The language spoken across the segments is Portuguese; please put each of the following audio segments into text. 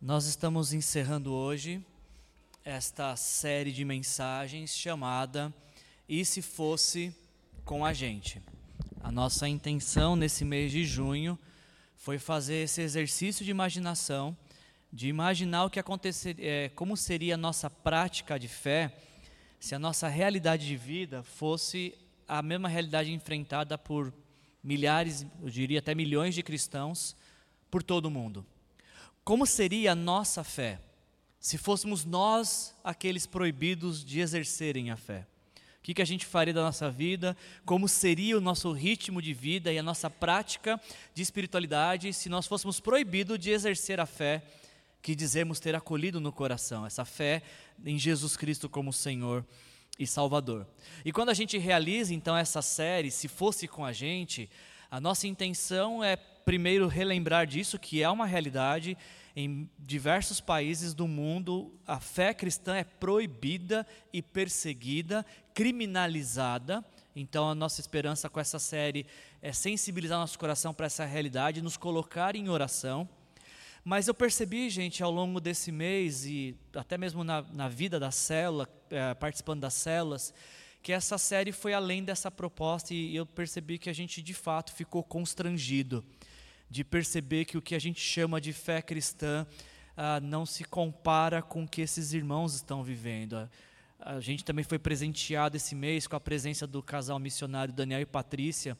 Nós estamos encerrando hoje esta série de mensagens chamada E se fosse com a gente. A nossa intenção nesse mês de junho foi fazer esse exercício de imaginação, de imaginar o que aconteceria, é, como seria a nossa prática de fé se a nossa realidade de vida fosse a mesma realidade enfrentada por milhares, eu diria até milhões de cristãos por todo o mundo. Como seria a nossa fé se fôssemos nós aqueles proibidos de exercerem a fé? O que, que a gente faria da nossa vida? Como seria o nosso ritmo de vida e a nossa prática de espiritualidade se nós fôssemos proibidos de exercer a fé que dizemos ter acolhido no coração, essa fé em Jesus Cristo como Senhor e Salvador. E quando a gente realiza então essa série, se fosse com a gente, a nossa intenção é primeiro relembrar disso, que é uma realidade. Em diversos países do mundo, a fé cristã é proibida e perseguida, criminalizada. Então, a nossa esperança com essa série é sensibilizar nosso coração para essa realidade, nos colocar em oração. Mas eu percebi, gente, ao longo desse mês e até mesmo na, na vida da célula, é, participando das células, que essa série foi além dessa proposta e eu percebi que a gente de fato ficou constrangido de perceber que o que a gente chama de fé cristã ah, não se compara com o que esses irmãos estão vivendo. A, gente também foi presenteado esse mês com a presença do casal missionário Daniel e Patrícia,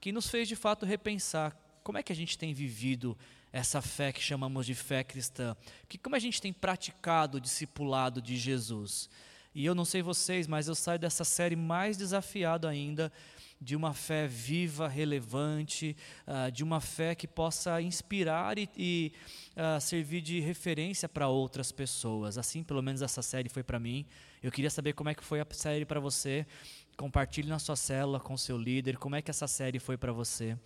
que nos fez de fato repensar como é que a gente tem vivido essa fé que chamamos de fé cristã, que como a gente tem praticado o discipulado de Jesus. E eu não sei vocês, mas eu saio dessa série mais desafiado ainda de uma fé viva, relevante, uh, de uma fé que possa inspirar e, e uh, servir de referência para outras pessoas. Assim, pelo menos essa série foi para mim. Eu queria saber como é que foi a série para você. Compartilhe na sua célula com seu líder, como é que essa série foi para você.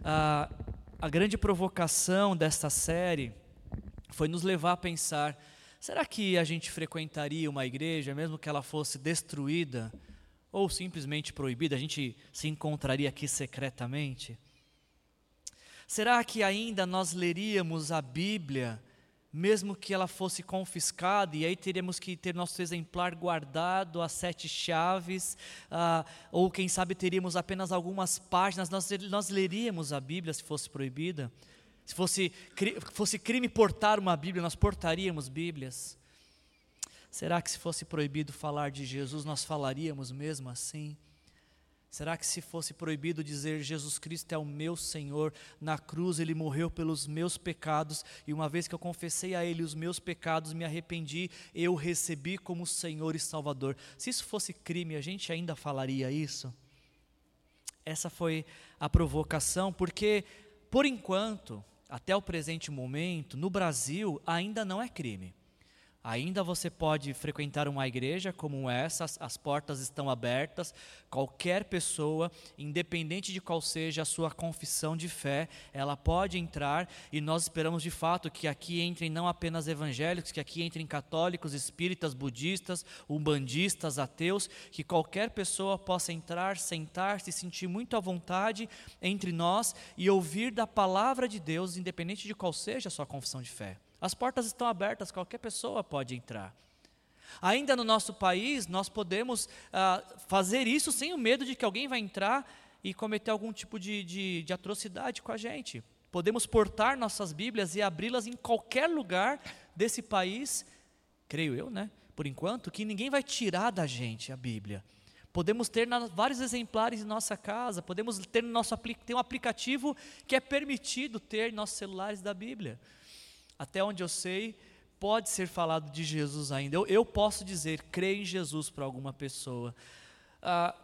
Uh, a grande provocação desta série foi nos levar a pensar Será que a gente frequentaria uma igreja, mesmo que ela fosse destruída ou simplesmente proibida? A gente se encontraria aqui secretamente? Será que ainda nós leríamos a Bíblia, mesmo que ela fosse confiscada, e aí teríamos que ter nosso exemplar guardado, as sete chaves, ah, ou quem sabe teríamos apenas algumas páginas, nós, nós leríamos a Bíblia se fosse proibida? Se fosse, fosse crime portar uma Bíblia, nós portaríamos Bíblias. Será que se fosse proibido falar de Jesus, nós falaríamos mesmo assim? Será que se fosse proibido dizer Jesus Cristo é o meu Senhor, na cruz ele morreu pelos meus pecados, e uma vez que eu confessei a ele os meus pecados, me arrependi, eu recebi como Senhor e Salvador. Se isso fosse crime, a gente ainda falaria isso? Essa foi a provocação, porque por enquanto até o presente momento, no Brasil, ainda não é crime. Ainda você pode frequentar uma igreja como essa, as, as, portas estão abertas, qualquer pessoa, independente de qual seja a sua confissão de fé, ela pode entrar e nós esperamos de fato que aqui entrem não apenas evangélicos, que aqui entrem católicos, espíritas, budistas, umbandistas, ateus, que qualquer pessoa possa entrar, sentar, se sentir muito à vontade entre nós e ouvir da palavra de Deus, independente de qual seja a sua confissão de fé. As portas estão abertas, qualquer pessoa pode entrar. Ainda no nosso país, nós podemos ah, fazer isso sem o medo de que alguém vai entrar e cometer algum tipo de, de, de atrocidade com a gente. Podemos portar nossas Bíblias e abri-las em qualquer lugar desse país, creio eu, né? Por enquanto, que ninguém vai tirar da gente a Bíblia. Podemos ter na, vários exemplares em nossa casa, podemos ter no nosso ter um aplicativo que é permitido ter em nossos celulares da Bíblia até onde eu sei, pode ser falado de Jesus ainda. Eu, eu posso dizer, creio em Jesus para alguma pessoa. Ah,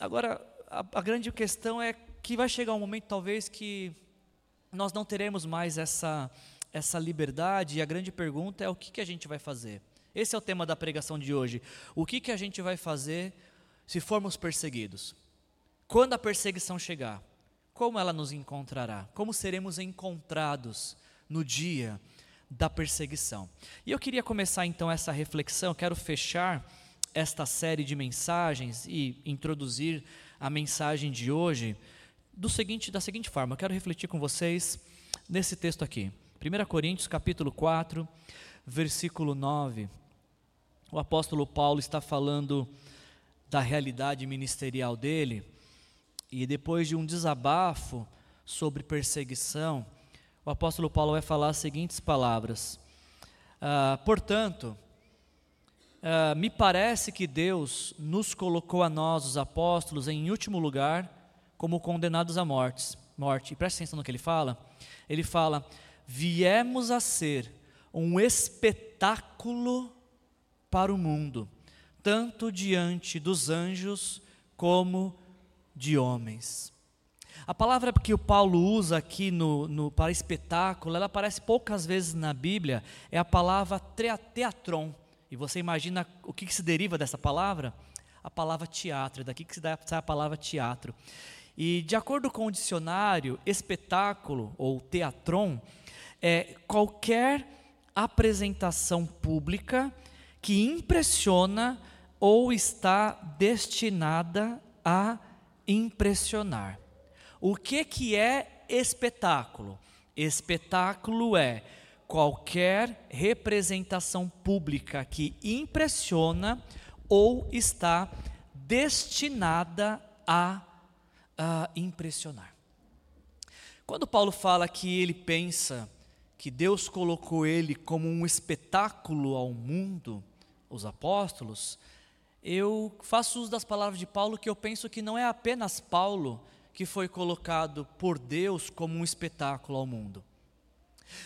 agora, a, a grande questão é que vai chegar um momento, talvez, que nós não teremos mais essa, essa liberdade, e a grande pergunta é o que, que a gente vai fazer. Esse é o tema da pregação de hoje. O que, que a gente vai fazer se formos perseguidos? Quando a perseguição chegar, como ela nos encontrará? Como seremos encontrados? No dia da perseguição. E eu queria começar então essa reflexão, quero fechar esta série de mensagens e introduzir a mensagem de hoje do seguinte, da seguinte forma, eu quero refletir com vocês nesse texto aqui. 1 Coríntios capítulo 4, versículo 9. O apóstolo Paulo está falando da realidade ministerial dele, e depois de um desabafo sobre perseguição, o apóstolo Paulo vai falar as seguintes palavras: ah, Portanto, ah, me parece que Deus nos colocou a nós, os apóstolos, em último lugar, como condenados à morte. morte. E presta atenção no que ele fala. Ele fala: viemos a ser um espetáculo para o mundo, tanto diante dos anjos como de homens. A palavra que o Paulo usa aqui no, no, para espetáculo, ela aparece poucas vezes na Bíblia, é a palavra teatron. E você imagina o que, que se deriva dessa palavra? A palavra teatro, daqui que se dá a palavra teatro. E de acordo com o dicionário, espetáculo ou teatron é qualquer apresentação pública que impressiona ou está destinada a impressionar. O que que é espetáculo? Espetáculo é qualquer representação pública que impressiona ou está destinada a, a, impressionar. Quando Paulo fala que ele pensa que Deus colocou ele como um espetáculo ao mundo, os apóstolos, eu faço uso das palavras de Paulo que eu penso que não é apenas Paulo que foi colocado por Deus como um espetáculo ao mundo.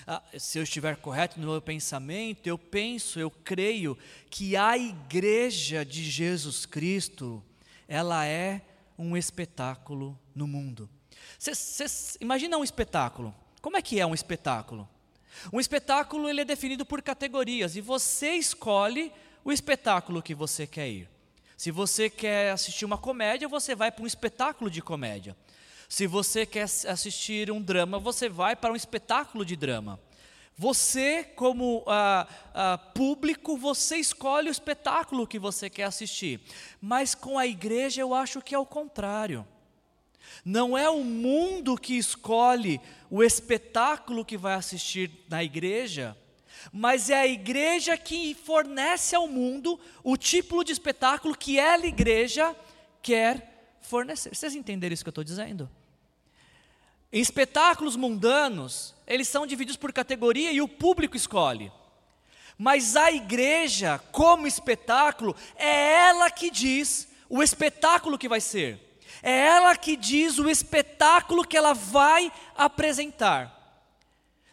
Ah, se eu estiver correto no meu pensamento, eu penso, eu creio que a igreja de Jesus Cristo, ela é um espetáculo no mundo. Imagina um espetáculo. Como é que é um espetáculo? Um espetáculo ele é definido por categorias e você escolhe o espetáculo que você quer ir. Se você quer assistir uma comédia, você vai para um espetáculo de comédia. Se você quer assistir um drama, você vai para um espetáculo de drama. Você, como ah, ah, público, você escolhe o espetáculo que você quer assistir. Mas com a igreja eu acho que é o contrário. Não é o mundo que escolhe o espetáculo que vai assistir na igreja, mas é a igreja que fornece ao mundo o tipo de espetáculo que ela, igreja, quer fornecer. Vocês entenderam isso que eu estou dizendo? Em espetáculos mundanos, eles são divididos por categoria e o público escolhe. Mas a igreja, como espetáculo, é ela que diz o espetáculo que vai ser. É ela que diz o espetáculo que ela vai apresentar.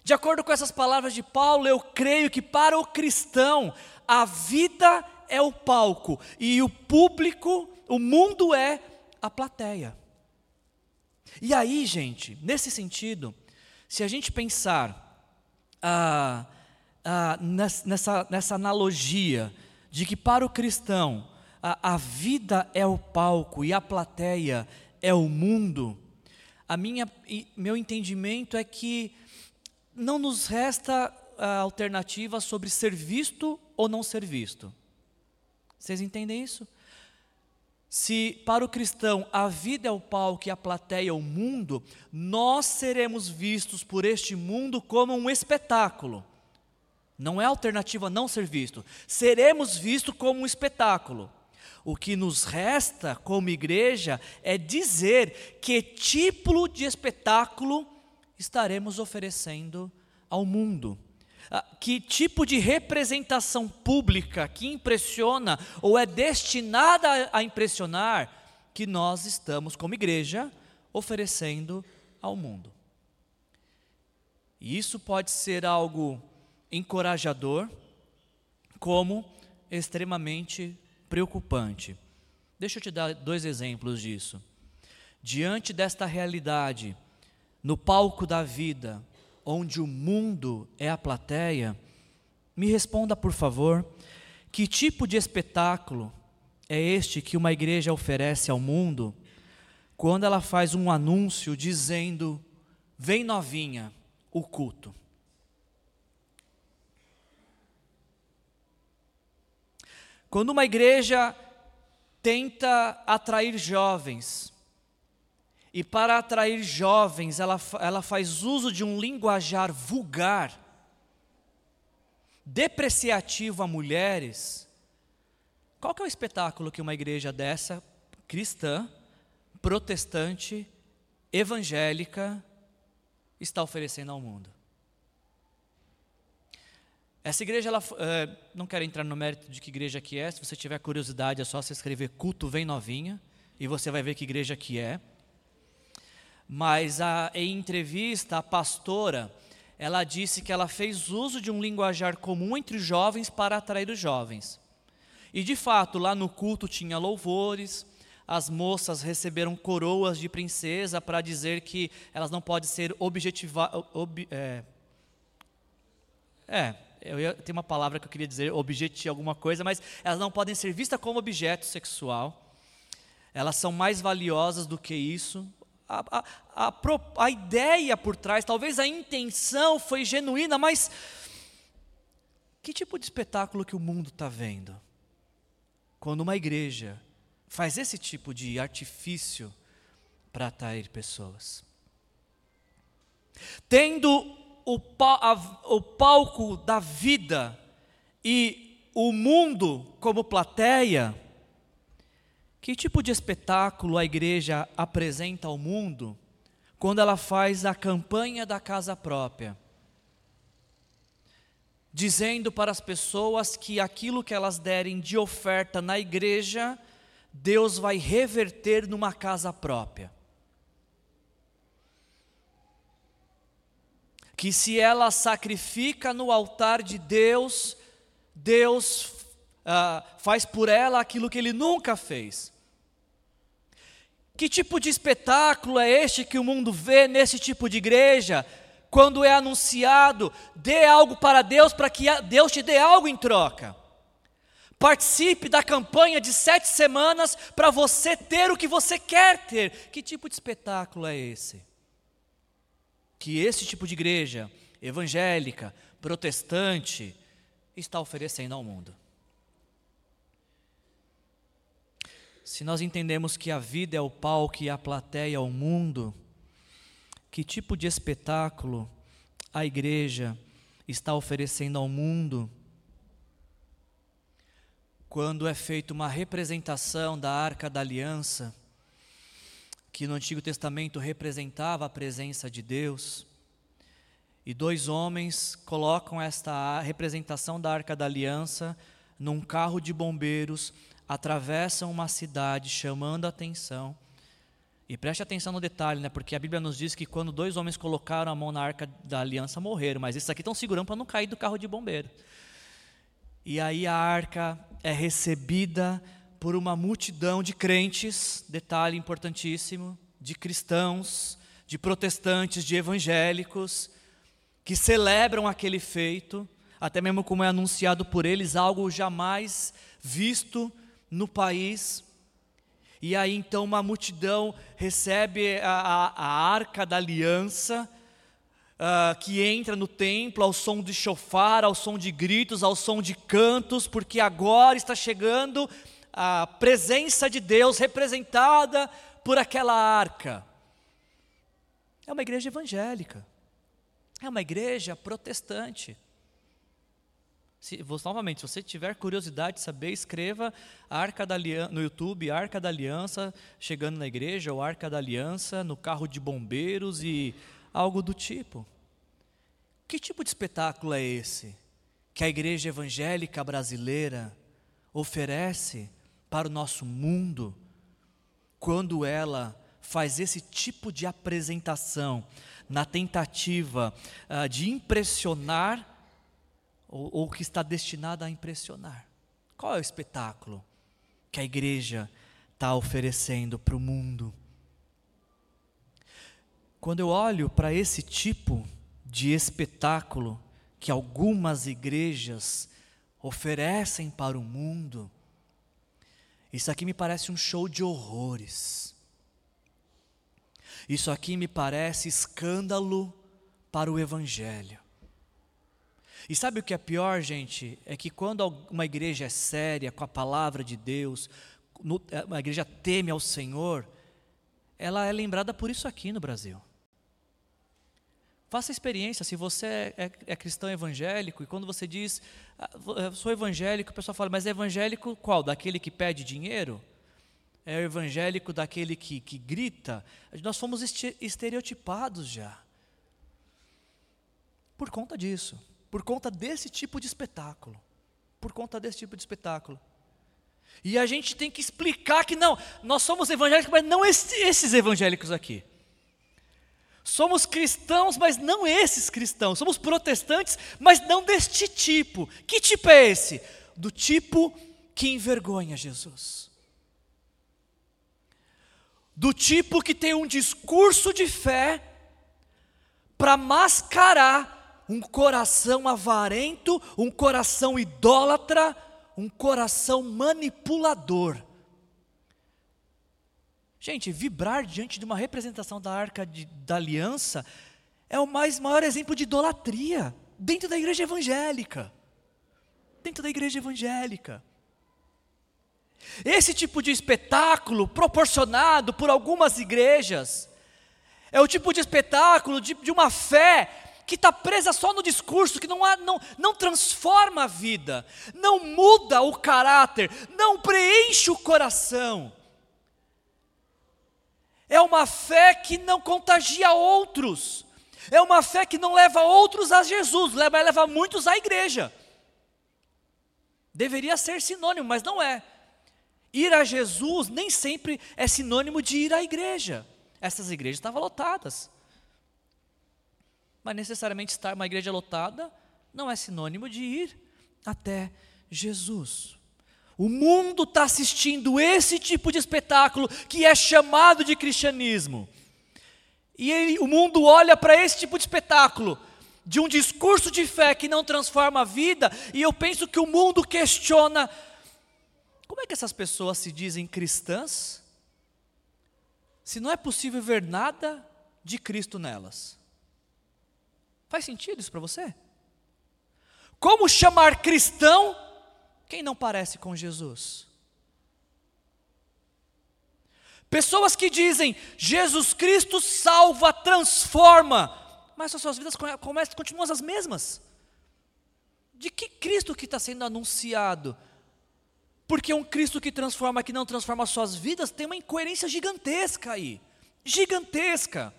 De acordo com essas palavras de Paulo, eu creio que para o cristão, a vida é o palco e o público, o mundo é a plateia. E aí, gente, nesse sentido, se a gente pensar ah, ah, nessa, nessa analogia de que para o cristão a, a vida é o palco e a plateia é o mundo, a minha, meu entendimento é que não nos resta a alternativa sobre ser visto ou não ser visto. Vocês entendem isso? Se para o cristão a vida é o palco e a plateia é o mundo, nós seremos vistos por este mundo como um espetáculo. Não é alternativa não ser visto. Seremos vistos como um espetáculo. O que nos resta como igreja é dizer que tipo de espetáculo estaremos oferecendo ao mundo. Ah, que tipo de representação pública que impressiona ou é destinada a impressionar que nós estamos, como igreja, oferecendo ao mundo. E isso pode ser algo encorajador, como extremamente preocupante. Deixa eu te dar dois exemplos disso. Diante desta realidade, no palco da vida, onde o mundo é a plateia, me responda, por favor, que tipo de espetáculo é este que uma igreja oferece ao mundo quando ela faz um anúncio dizendo: Vem novinha, o culto. Quando uma igreja tenta atrair jovens E para atrair jovens, ela, ela faz uso de um linguajar vulgar, depreciativo a mulheres. Qual que é o espetáculo que uma igreja dessa, cristã, protestante, evangélica, está oferecendo ao mundo? Essa igreja, ela, uh, não quero entrar no mérito de que igreja que é, se você tiver curiosidade é só você escrever culto vem novinha, e você vai ver que igreja que é. Mas a, em entrevista, a pastora, ela disse que ela fez uso de um linguajar comum entre os jovens para atrair os jovens. E de fato, lá no culto tinha louvores, as moças receberam coroas de princesa para dizer que elas não podem ser objetivadas. Ob, é, é, eu ia, tem uma palavra que eu queria dizer, objeto alguma coisa, mas elas não podem ser vistas como objeto sexual. Elas são mais valiosas do que isso. A, a, a, a ideia por trás, talvez a intenção foi genuína, mas que tipo de espetáculo que o mundo está vendo? Quando uma igreja faz esse tipo de artifício para atrair pessoas. Tendo o, o palco da vida e o mundo como plateia, que tipo de espetáculo a igreja apresenta ao mundo quando ela faz a campanha da casa própria? Dizendo para as pessoas que aquilo que elas derem de oferta na igreja, Deus vai reverter numa casa própria. que se ela sacrifica no altar de Deus, Deus uh, faz por ela aquilo que ele nunca fez. Que tipo de espetáculo é este que o mundo vê nesse tipo de igreja? Quando é anunciado, dê algo para Deus para que Deus te dê algo em troca. Participe da campanha de sete semanas para você ter o que você quer ter. Que tipo de espetáculo é esse? que esse tipo de igreja evangélica, protestante, está oferecendo ao mundo. Se nós entendemos que a vida é o palco e a plateia é o mundo, que tipo de espetáculo a igreja está oferecendo ao mundo quando é feita uma representação da arca da aliança? que no Antigo Testamento representava a presença de Deus. E dois homens colocam esta representação da Arca da Aliança num carro de bombeiros, atravessam uma cidade chamando a atenção. E preste atenção no detalhe, né? Porque a Bíblia nos diz que quando dois homens colocaram a mão na Arca da Aliança morreram, mas esses aqui estão segurando para não cair do carro de bombeiro. E aí a arca é recebida por uma multidão de crentes, detalhe importantíssimo, de cristãos, de protestantes, de evangélicos, que celebram aquele feito, até mesmo como é anunciado por eles, algo jamais visto no país. E aí então uma multidão recebe a, a, a arca da aliança, uh, que entra no templo ao som de chofar, ao som de gritos, ao som de cantos, porque agora está chegando a presença de Deus representada por aquela arca. É uma igreja evangélica. É uma igreja protestante. Se, novamente, se você tiver curiosidade de saber, escreva Arca da Aliança, no YouTube, Arca da Aliança, chegando na igreja, ou Arca da Aliança, no carro de bombeiros e algo do tipo. Que tipo de espetáculo é esse que a igreja evangélica brasileira oferece para o nosso mundo, quando ela faz esse tipo de apresentação na tentativa uh, de impressionar ou, ou que está destinada a impressionar. Qual é o espetáculo que a igreja está oferecendo para o mundo? Quando eu olho para esse tipo de espetáculo que algumas igrejas oferecem para o mundo, isso aqui me parece um show de horrores. Isso aqui me parece escândalo para o Evangelho. E sabe o que é pior, gente? É que quando uma igreja é séria com a palavra de Deus, uma igreja teme ao Senhor, ela é lembrada por isso aqui no Brasil. Faça a experiência, se você é, é, é, cristão evangélico, e quando você diz, ah, sou evangélico, o pessoal fala, mas é evangélico qual? Daquele que pede dinheiro? É o evangélico daquele que, que grita? Nós fomos estereotipados já. Por conta disso, por conta desse tipo de espetáculo. Por conta desse tipo de espetáculo. E a gente tem que explicar que não, nós somos evangélicos, mas não esses evangélicos aqui. Somos cristãos, mas não esses cristãos. Somos protestantes, mas não deste tipo. Que tipo é esse? Do tipo que envergonha Jesus. Do tipo que tem um discurso de fé para mascarar um coração avarento, um coração idólatra, um coração manipulador. Gente, vibrar diante de uma representação da arca de, da aliança é o mais maior exemplo de idolatria dentro da igreja evangélica. Dentro da igreja evangélica. Esse tipo de espetáculo proporcionado por algumas igrejas é o tipo de espetáculo de, de uma fé que está presa só no discurso, que não, há, não, não transforma a vida, não muda o caráter, não preenche o coração. É uma fé que não contagia outros. É uma fé que não leva outros a Jesus, leva, leva muitos à igreja. Deveria ser sinônimo, mas não é. Ir a Jesus nem sempre é sinônimo de ir à igreja. Essas igrejas estavam lotadas. Mas necessariamente estar uma igreja lotada não é sinônimo de ir até Jesus. O mundo está assistindo esse tipo de espetáculo que é chamado de cristianismo. E ele, o mundo olha para esse tipo de espetáculo, de um discurso de fé que não transforma a vida, e eu penso que o mundo questiona: como é que essas pessoas se dizem cristãs, se não é possível ver nada de Cristo nelas? Faz sentido isso para você? Como chamar cristão quem não parece com Jesus? Pessoas que dizem Jesus Cristo salva, transforma, mas as suas vidas começam, continuam as mesmas. De que Cristo que está sendo anunciado? Porque um Cristo que transforma, que não transforma as suas vidas, tem uma incoerência gigantesca aí. Gigantesca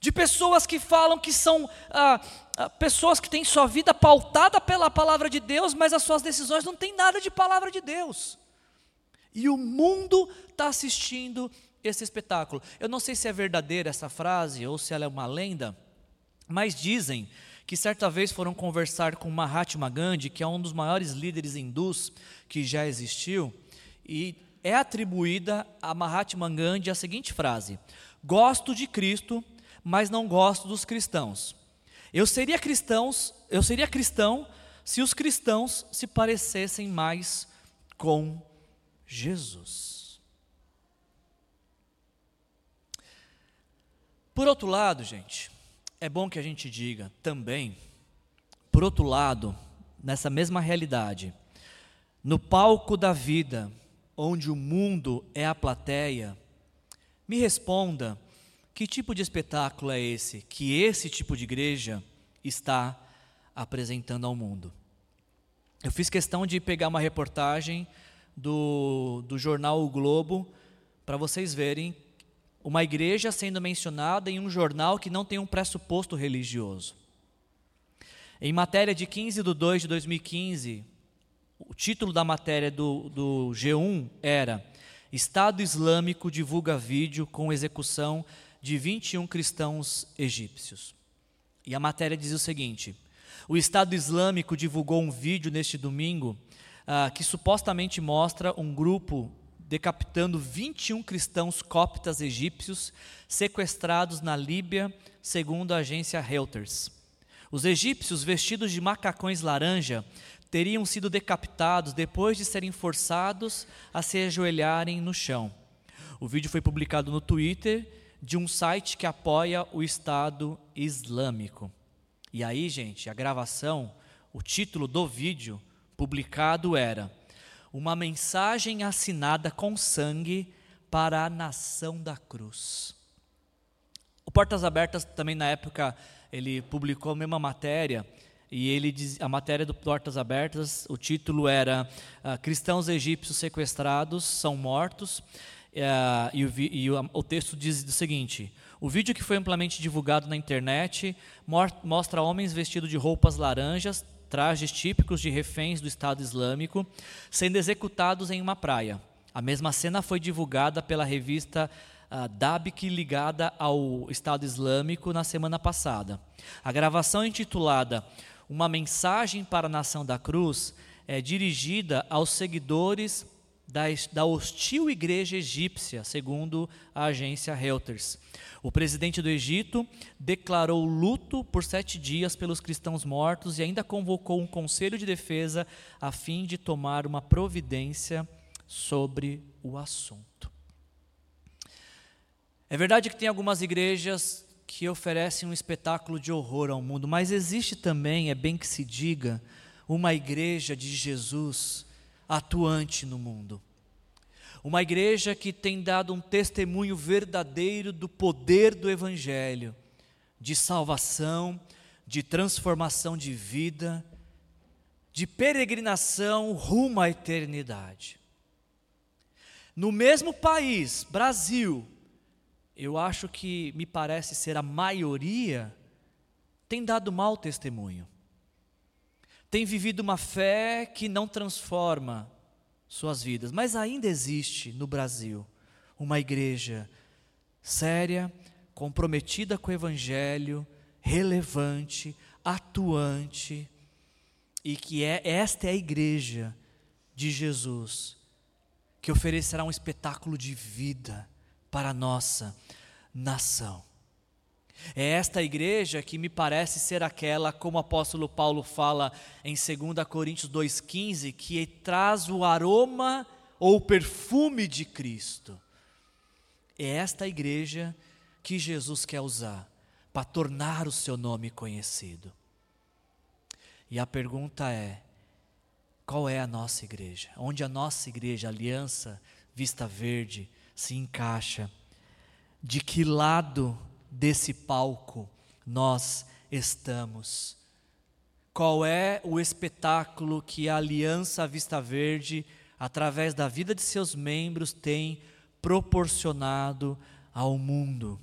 de pessoas que falam que são ah, ah, pessoas que têm sua vida pautada pela palavra de Deus, mas as suas decisões não têm nada de palavra de Deus. E o mundo está assistindo esse espetáculo. Eu não sei se é verdadeira essa frase ou se ela é uma lenda, mas dizem que certa vez foram conversar com Mahatma Gandhi, que é um dos maiores líderes hindus que já existiu, e é atribuída a Mahatma Gandhi a seguinte frase: Gosto de Cristo mas não gosto dos cristãos. Eu seria cristãos, eu seria cristão se os cristãos se parecessem mais com Jesus. Por outro lado, gente, é bom que a gente diga também, por outro lado, nessa mesma realidade, no palco da vida, onde o mundo é a plateia, me responda que tipo de espetáculo é esse que esse tipo de igreja está apresentando ao mundo? Eu fiz questão de pegar uma reportagem do, do jornal O Globo para vocês verem uma igreja sendo mencionada em um jornal que não tem um pressuposto religioso. Em matéria de 15 de 2 de 2015, o título da matéria do, do G1 era Estado Islâmico divulga vídeo com execução de 21 cristãos egípcios. E a matéria diz o seguinte: o Estado Islâmico divulgou um vídeo neste domingo ah, que supostamente mostra um grupo decapitando 21 cristãos coptas egípcios sequestrados na Líbia, segundo a agência Reuters. Os egípcios, vestidos de macacões laranja, teriam sido decapitados depois de serem forçados a se ajoelharem no chão. O vídeo foi publicado no Twitter de um site que apoia o Estado Islâmico. E aí, gente, a gravação, o título do vídeo publicado era Uma mensagem assinada com sangue para a nação da cruz. O Portas Abertas também na época ele publicou a mesma matéria e ele diz, a matéria do Portas Abertas, o título era uh, Cristãos egípcios sequestrados são mortos uh, e, o, e o, o, texto diz o seguinte: o vídeo que foi amplamente divulgado na internet mostra homens vestidos de roupas laranjas, trajes típicos de reféns do Estado Islâmico, sendo executados em uma praia. A mesma cena foi divulgada pela revista uh, Dabiq ligada ao Estado Islâmico na semana passada. A gravação intitulada Uma mensagem para a nação da cruz é dirigida aos seguidores da, hostil igreja egípcia, segundo a agência Reuters. O presidente do Egito declarou luto por sete dias pelos cristãos mortos e ainda convocou um conselho de defesa a fim de tomar uma providência sobre o assunto. É verdade que tem algumas igrejas que oferecem um espetáculo de horror ao mundo, mas existe também, é bem que se diga, uma igreja de Jesus atuante no mundo. Uma igreja que tem dado um testemunho verdadeiro do poder do Evangelho, de salvação, de transformação de vida, de peregrinação rumo à eternidade. No mesmo país, Brasil, eu acho que me parece ser a maioria, tem dado mau testemunho. Tem vivido uma fé que não transforma suas vidas, mas ainda existe no Brasil uma igreja séria, comprometida com o evangelho, relevante, atuante, e que é esta é a igreja de Jesus que oferecerá um espetáculo de vida para a nossa nação. É esta igreja que me parece ser aquela, como o apóstolo Paulo fala em 2 Coríntios 2,15, que traz o aroma ou o perfume de Cristo. É esta igreja que Jesus quer usar para tornar o seu nome conhecido. E a pergunta é: qual é a nossa igreja? Onde a nossa igreja, Aliança Vista Verde, se encaixa? De que lado desse palco nós estamos? Qual é o espetáculo que a Aliança Vista Verde, através da vida de seus membros, tem proporcionado ao mundo?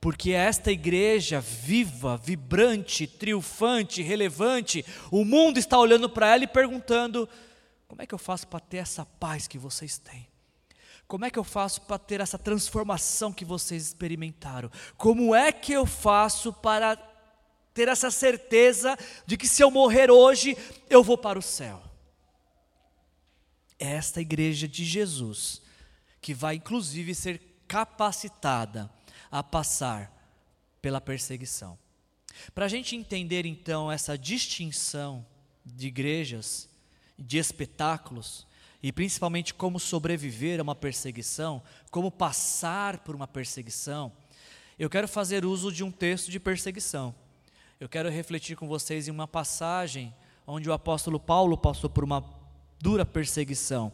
porque esta igreja viva, vibrante, triunfante, relevante, o mundo está olhando para ela e perguntando: como é que eu faço para ter essa paz que vocês têm? Como é que eu faço para ter essa transformação que vocês experimentaram? Como é que eu faço para ter essa certeza de que se eu morrer hoje, eu vou para o céu? É esta igreja de Jesus que vai inclusive ser capacitada a passar pela perseguição. Para a gente entender então essa distinção de igrejas, de espetáculos, e principalmente como sobreviver a uma perseguição, como passar por uma perseguição, eu quero fazer uso de um texto de perseguição. Eu quero refletir com vocês em uma passagem onde o apóstolo Paulo passou por uma dura perseguição.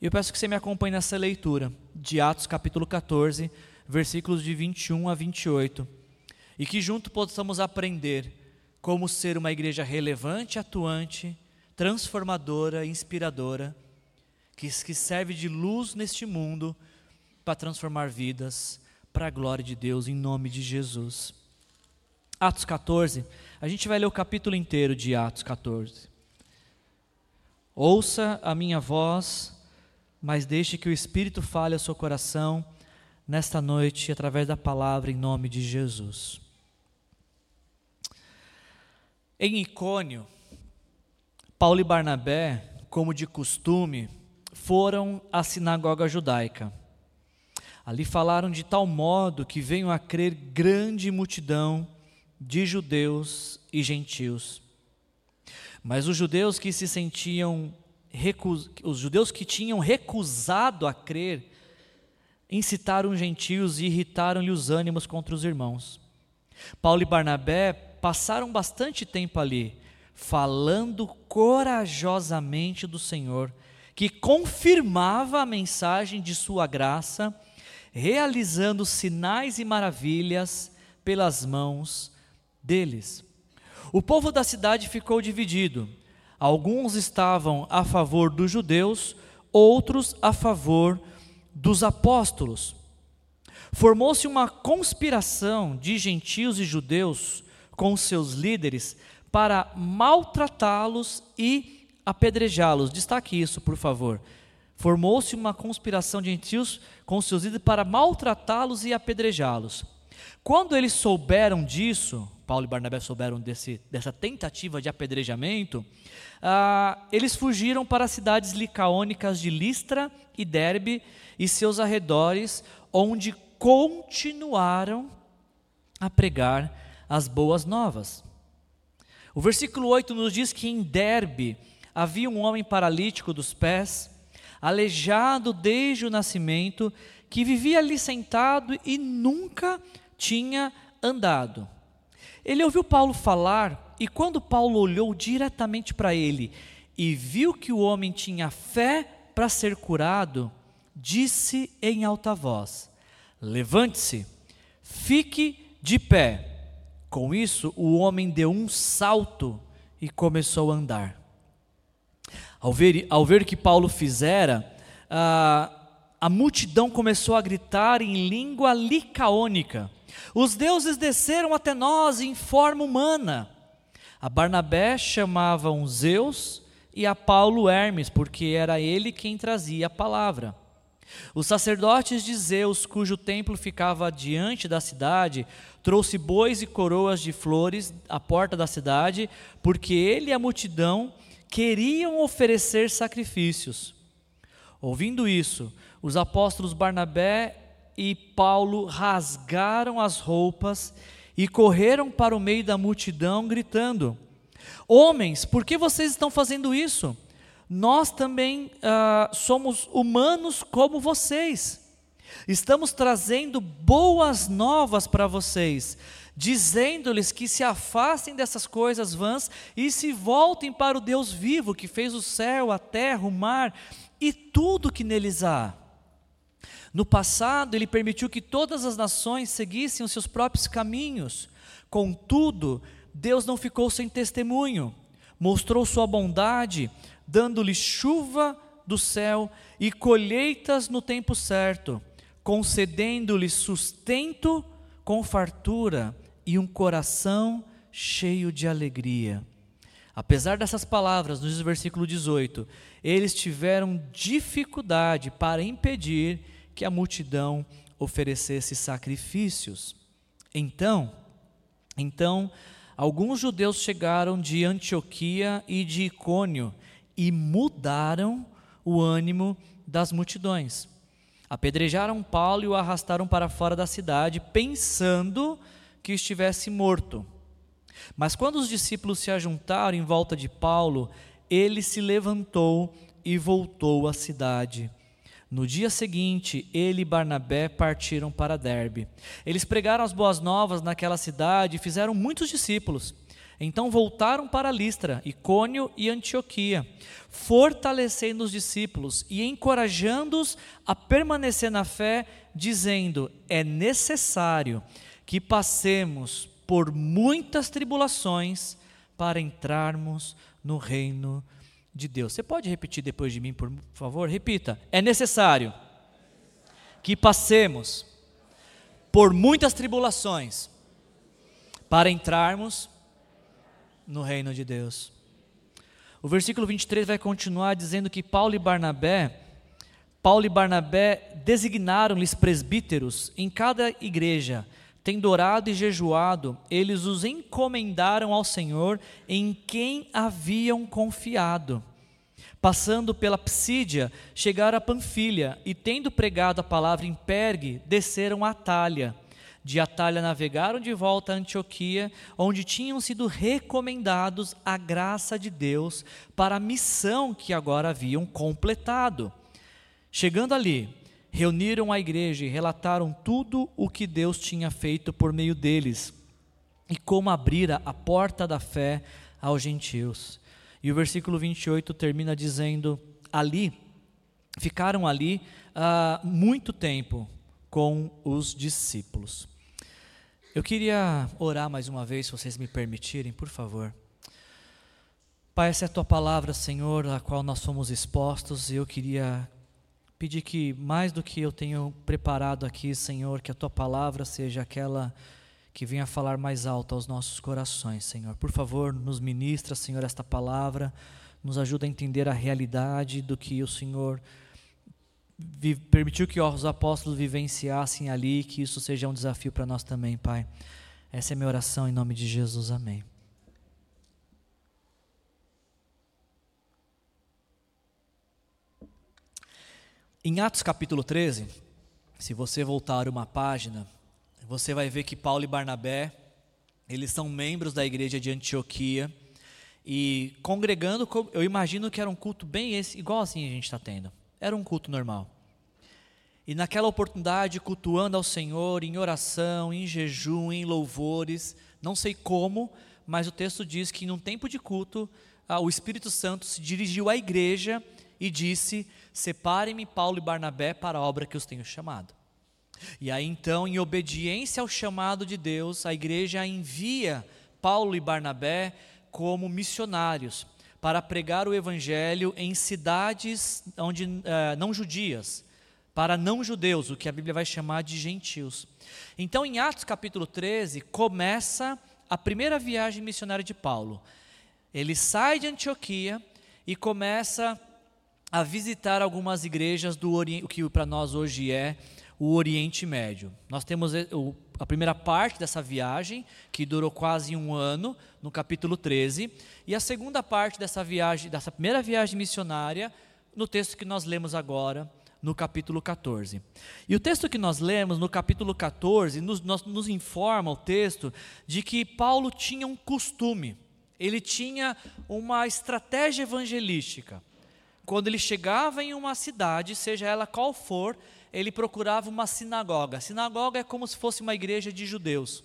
Eu peço que você me acompanhe nessa leitura de Atos capítulo 14, versículos de 21 a 28, e que junto possamos aprender como ser uma igreja relevante, atuante, transformadora, inspiradora, que, que serve de luz neste mundo para transformar vidas para a glória de Deus, em nome de Jesus. Atos 14, a gente vai ler o capítulo inteiro de Atos 14. Ouça a minha voz, mas deixe que o Espírito fale ao seu coração nesta noite através da palavra em nome de Jesus. Em Icônio, Paulo e Barnabé, como de costume, foram à sinagoga judaica. Ali falaram de tal modo que veio a crer grande multidão de judeus e gentios. Mas os judeus que se sentiam os judeus que tinham recusado a crer incitaram os gentios e irritaram-lhe os ânimos contra os irmãos. Paulo e Barnabé passaram bastante tempo ali, falando corajosamente do Senhor que confirmava a mensagem de sua graça, realizando sinais e maravilhas pelas mãos deles. O povo da cidade ficou dividido. Alguns estavam a favor dos judeus, outros a favor dos apóstolos. Formou-se uma conspiração de gentios e judeus com seus líderes para maltratá-los e apedrejá-los. Destaque isso, por favor. Formou-se uma conspiração de gentios com seus líderes para maltratá-los e apedrejá-los. Quando eles souberam disso, Paulo e Barnabé souberam desse, dessa tentativa de apedrejamento, ah, eles fugiram para as cidades licaônicas de Listra e Derbe e seus arredores, onde continuaram a pregar as boas novas. O versículo 8 nos diz que em Derbe havia um homem paralítico dos pés, aleijado desde o nascimento, que vivia ali sentado e nunca tinha andado. Ele ouviu Paulo falar e quando Paulo olhou diretamente para ele e viu que o homem tinha fé para ser curado, disse em alta voz: Levante-se, fique de pé. Com isso, o homem deu um salto e começou a andar. Ao ver, ao ver que Paulo fizera, a, multidão começou a gritar em língua licaônica: Os deuses desceram até nós em forma humana. A Barnabé chamavam Zeus e a Paulo Hermes, porque era ele quem trazia a palavra. Os sacerdotes de Zeus, cujo templo ficava diante da cidade, trouxe bois e coroas de flores à porta da cidade, porque ele e a multidão queriam oferecer sacrifícios. Ouvindo isso, os apóstolos Barnabé e Paulo rasgaram as roupas e correram para o meio da multidão, gritando: Homens, por que vocês estão fazendo isso? Nós também uh, somos humanos como vocês. Estamos trazendo boas novas para vocês dizendo-lhes que se afastem dessas coisas vãs e se voltem para o Deus vivo que fez o céu, a terra, o mar e tudo que neles há. No passado, ele permitiu que todas as nações seguissem os seus próprios caminhos. Contudo, Deus não ficou sem testemunho, mostrou sua bondade, dando-lhe chuva do céu e colheitas no tempo certo, concedendo-lhe sustento com fartura e um coração cheio de alegria. Apesar dessas palavras, no versículo 18, eles tiveram dificuldade para impedir que a multidão oferecesse sacrifícios. Então, então, alguns judeus chegaram de Antioquia e de Icônio e mudaram o ânimo das multidões. Apedrejaram Paulo e o arrastaram para fora da cidade, pensando estivesse morto. Mas quando os discípulos se ajuntaram em volta de Paulo, ele se levantou e voltou à cidade. No dia seguinte, ele e Barnabé partiram para Derbe. Eles pregaram as boas novas naquela cidade e fizeram muitos discípulos. Então voltaram para Listra, Icônio e Antioquia, fortalecendo os discípulos e encorajando-os a permanecer na fé, dizendo: é necessário que passemos por muitas tribulações para entrarmos no reino de Deus. Você pode repetir depois de mim, por favor? Repita. É necessário que passemos por muitas tribulações para entrarmos no reino de Deus. O versículo 23 vai continuar dizendo que Paulo e Barnabé, Paulo e Barnabé designaram-lhes presbíteros em cada igreja Tendo orado e jejuado, eles os encomendaram ao Senhor em quem haviam confiado. Passando pela Psídia, chegaram a Panfilha e, tendo pregado a palavra em Pergue, desceram a Atalha. De Atalha navegaram de volta a Antioquia, onde tinham sido recomendados a graça de Deus para a missão que agora haviam completado. Chegando ali, reuniram a igreja e relataram tudo o que Deus tinha feito por meio deles e como abrira a porta da fé aos gentios. E o versículo 28 termina dizendo: Ali ficaram ali uh, muito tempo com os discípulos. Eu queria orar mais uma vez, se vocês me permitirem, por favor. Pai, essa é a tua palavra, Senhor, a qual nós fomos expostos, e eu queria pedir que, mais do que eu tenho preparado aqui, Senhor, que a tua palavra seja aquela que venha falar mais alto aos nossos corações, Senhor. Por favor, nos ministra, Senhor, esta palavra, nos ajuda a entender a realidade do que o Senhor permitiu que os apóstolos vivenciassem ali, que isso seja um desafio para nós também, Pai. Essa é minha oração em nome de Jesus. Amém. Em Atos capítulo 13, se você voltar uma página, você vai ver que Paulo e Barnabé, eles são membros da igreja de Antioquia e congregando, eu imagino que era um culto bem esse, igual assim a gente está tendo. Era um culto normal. E naquela oportunidade, cultuando ao Senhor em oração, em jejum, em louvores, não sei como, mas o texto diz que num tempo de culto, o Espírito Santo se dirigiu à igreja e disse: Separem-me Paulo e Barnabé para a obra que os tenho chamado. E aí então, em obediência ao chamado de Deus, a igreja envia Paulo e Barnabé como missionários para pregar o evangelho em cidades onde uh, não judias, para não judeus, o que a Bíblia vai chamar de gentios. Então, em Atos capítulo 13, começa a primeira viagem missionária de Paulo. Ele sai de Antioquia e começa visitar algumas igrejas do Oriente, o que para nós hoje é o Oriente Médio. Nós temos a primeira parte dessa viagem, que durou quase um ano, no capítulo 13, e a segunda parte dessa viagem, dessa primeira viagem missionária, no texto que nós lemos agora, no capítulo 14. E o texto que nós lemos no capítulo 14 nos, nos informa o texto de que Paulo tinha um costume, ele tinha uma estratégia evangelística. Quando ele chegava em uma cidade, seja ela qual for, ele procurava uma sinagoga. Sinagoga é como se fosse uma igreja de judeus.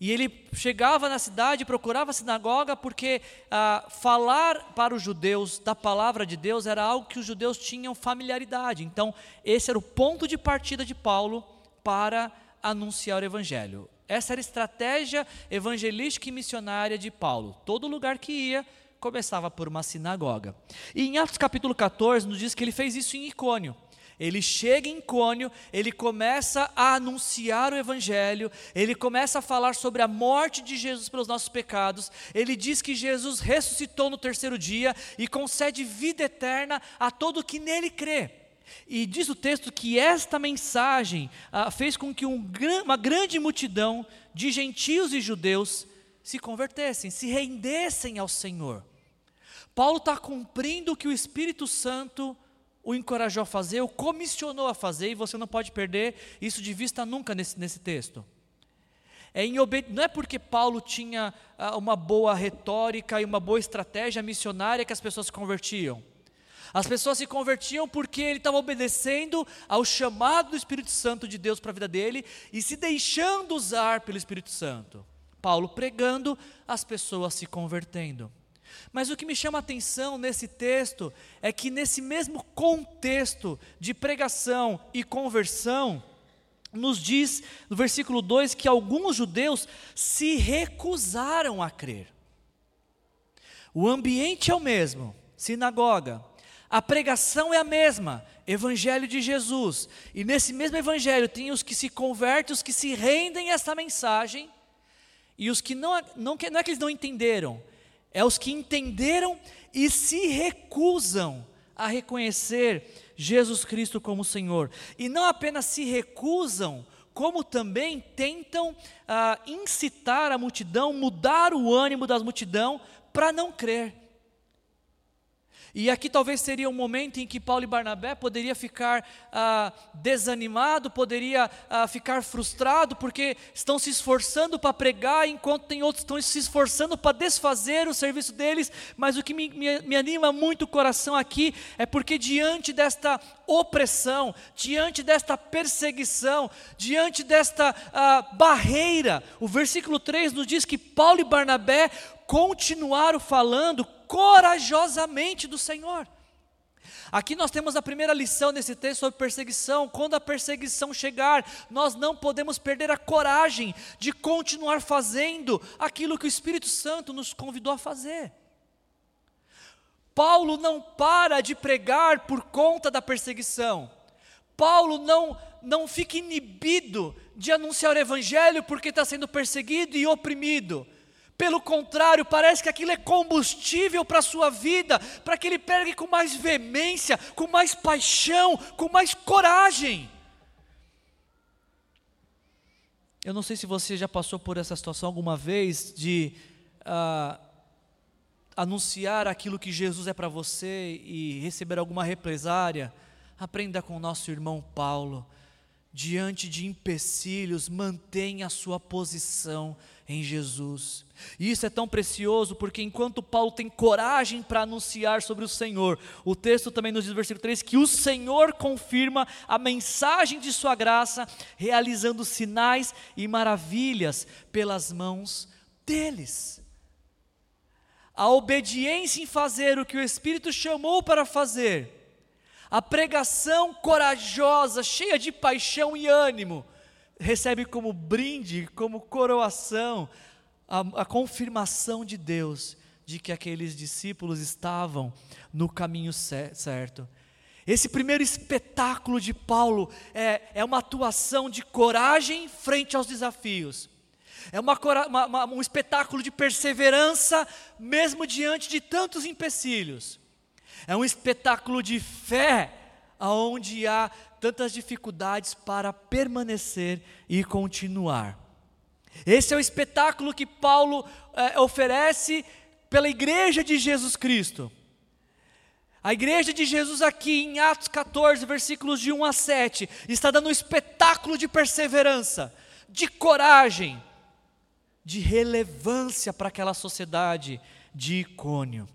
E ele chegava na cidade, procurava a sinagoga, porque ah, falar para os judeus da palavra de Deus era algo que os judeus tinham familiaridade. Então, esse era o ponto de partida de Paulo para anunciar o evangelho. Essa era a estratégia evangelística e missionária de Paulo. Todo lugar que ia, começava por uma sinagoga. E em Atos capítulo 14, nos diz que ele fez isso em Icônio. Ele chega em Cônio, ele começa a anunciar o Evangelho, ele começa a falar sobre a morte de Jesus pelos nossos pecados, ele diz que Jesus ressuscitou no terceiro dia e concede vida eterna a todo que nele crê. E diz o texto que esta mensagem ah, fez com que um, uma grande multidão de gentios e judeus se convertessem, se rendessem ao Senhor. Paulo está cumprindo o que o Espírito Santo o encorajou a fazer, o comissionou a fazer, e você não pode perder isso de vista nunca nesse, nesse texto. É não é porque Paulo tinha ah, uma boa retórica e uma boa estratégia missionária que as pessoas se convertiam. As pessoas se convertiam porque ele estava obedecendo ao chamado do Espírito Santo de Deus para a vida dele e se deixando usar pelo Espírito Santo. Paulo pregando, as pessoas se convertendo. Mas o que me chama a atenção nesse texto é que, nesse mesmo contexto de pregação e conversão, nos diz no versículo 2 que alguns judeus se recusaram a crer. O ambiente é o mesmo, sinagoga. A pregação é a mesma, evangelho de Jesus. E nesse mesmo evangelho tem os que se convertem, os que se rendem a essa mensagem, e os que não, não, não é que eles não entenderam, é os que entenderam e se recusam a reconhecer Jesus Cristo como Senhor. E não apenas se recusam, como também tentam ah, incitar a multidão, mudar o ânimo das multidão para não crer. E aqui talvez seria um momento em que Paulo e Barnabé poderia ficar ah, desanimado, poderia ah, ficar frustrado, porque estão se esforçando para pregar, enquanto tem outros que estão se esforçando para desfazer o serviço deles. Mas o que me, me, me anima muito o coração aqui é porque diante desta opressão, diante desta perseguição, diante desta ah, barreira, o versículo 3 nos diz que Paulo e Barnabé continuaram falando corajosamente do Senhor. Aqui nós temos a primeira lição desse texto sobre perseguição. Quando a perseguição chegar, nós não podemos perder a coragem de continuar fazendo aquilo que o Espírito Santo nos convidou a fazer. Paulo não para de pregar por conta da perseguição. Paulo não, não fica inibido de anunciar o Evangelho porque está sendo perseguido e oprimido. Pelo contrário, parece que aquilo é combustível para a sua vida, para que ele pegue com mais veemência, com mais paixão, com mais coragem. Eu não sei se você já passou por essa situação alguma vez de uh, anunciar aquilo que Jesus é para você e receber alguma represária. Aprenda com o nosso irmão Paulo. Diante de empecilhos, mantenha a sua posição em Jesus. E isso é tão precioso porque enquanto Paulo tem coragem para anunciar sobre o Senhor, o texto também nos diz versículo 3 que o Senhor confirma a mensagem de sua graça, realizando sinais e maravilhas pelas mãos deles. A obediência em fazer o que o Espírito chamou para fazer, a pregação corajosa, cheia de paixão e ânimo, recebe como brinde, como coroação, a, a confirmação de Deus de que aqueles discípulos estavam no caminho certo. Esse primeiro espetáculo de Paulo é, é uma atuação de coragem frente aos desafios. É uma, uma, um espetáculo de perseverança, mesmo diante de tantos empecilhos. É um espetáculo de fé, aonde há tantas dificuldades para permanecer e continuar. Esse é o espetáculo que Paulo é, oferece pela igreja de Jesus Cristo. A igreja de Jesus aqui em Atos 14, versículos de 1 a 7, está dando um espetáculo de perseverança, de coragem, de relevância para aquela sociedade de Icônio.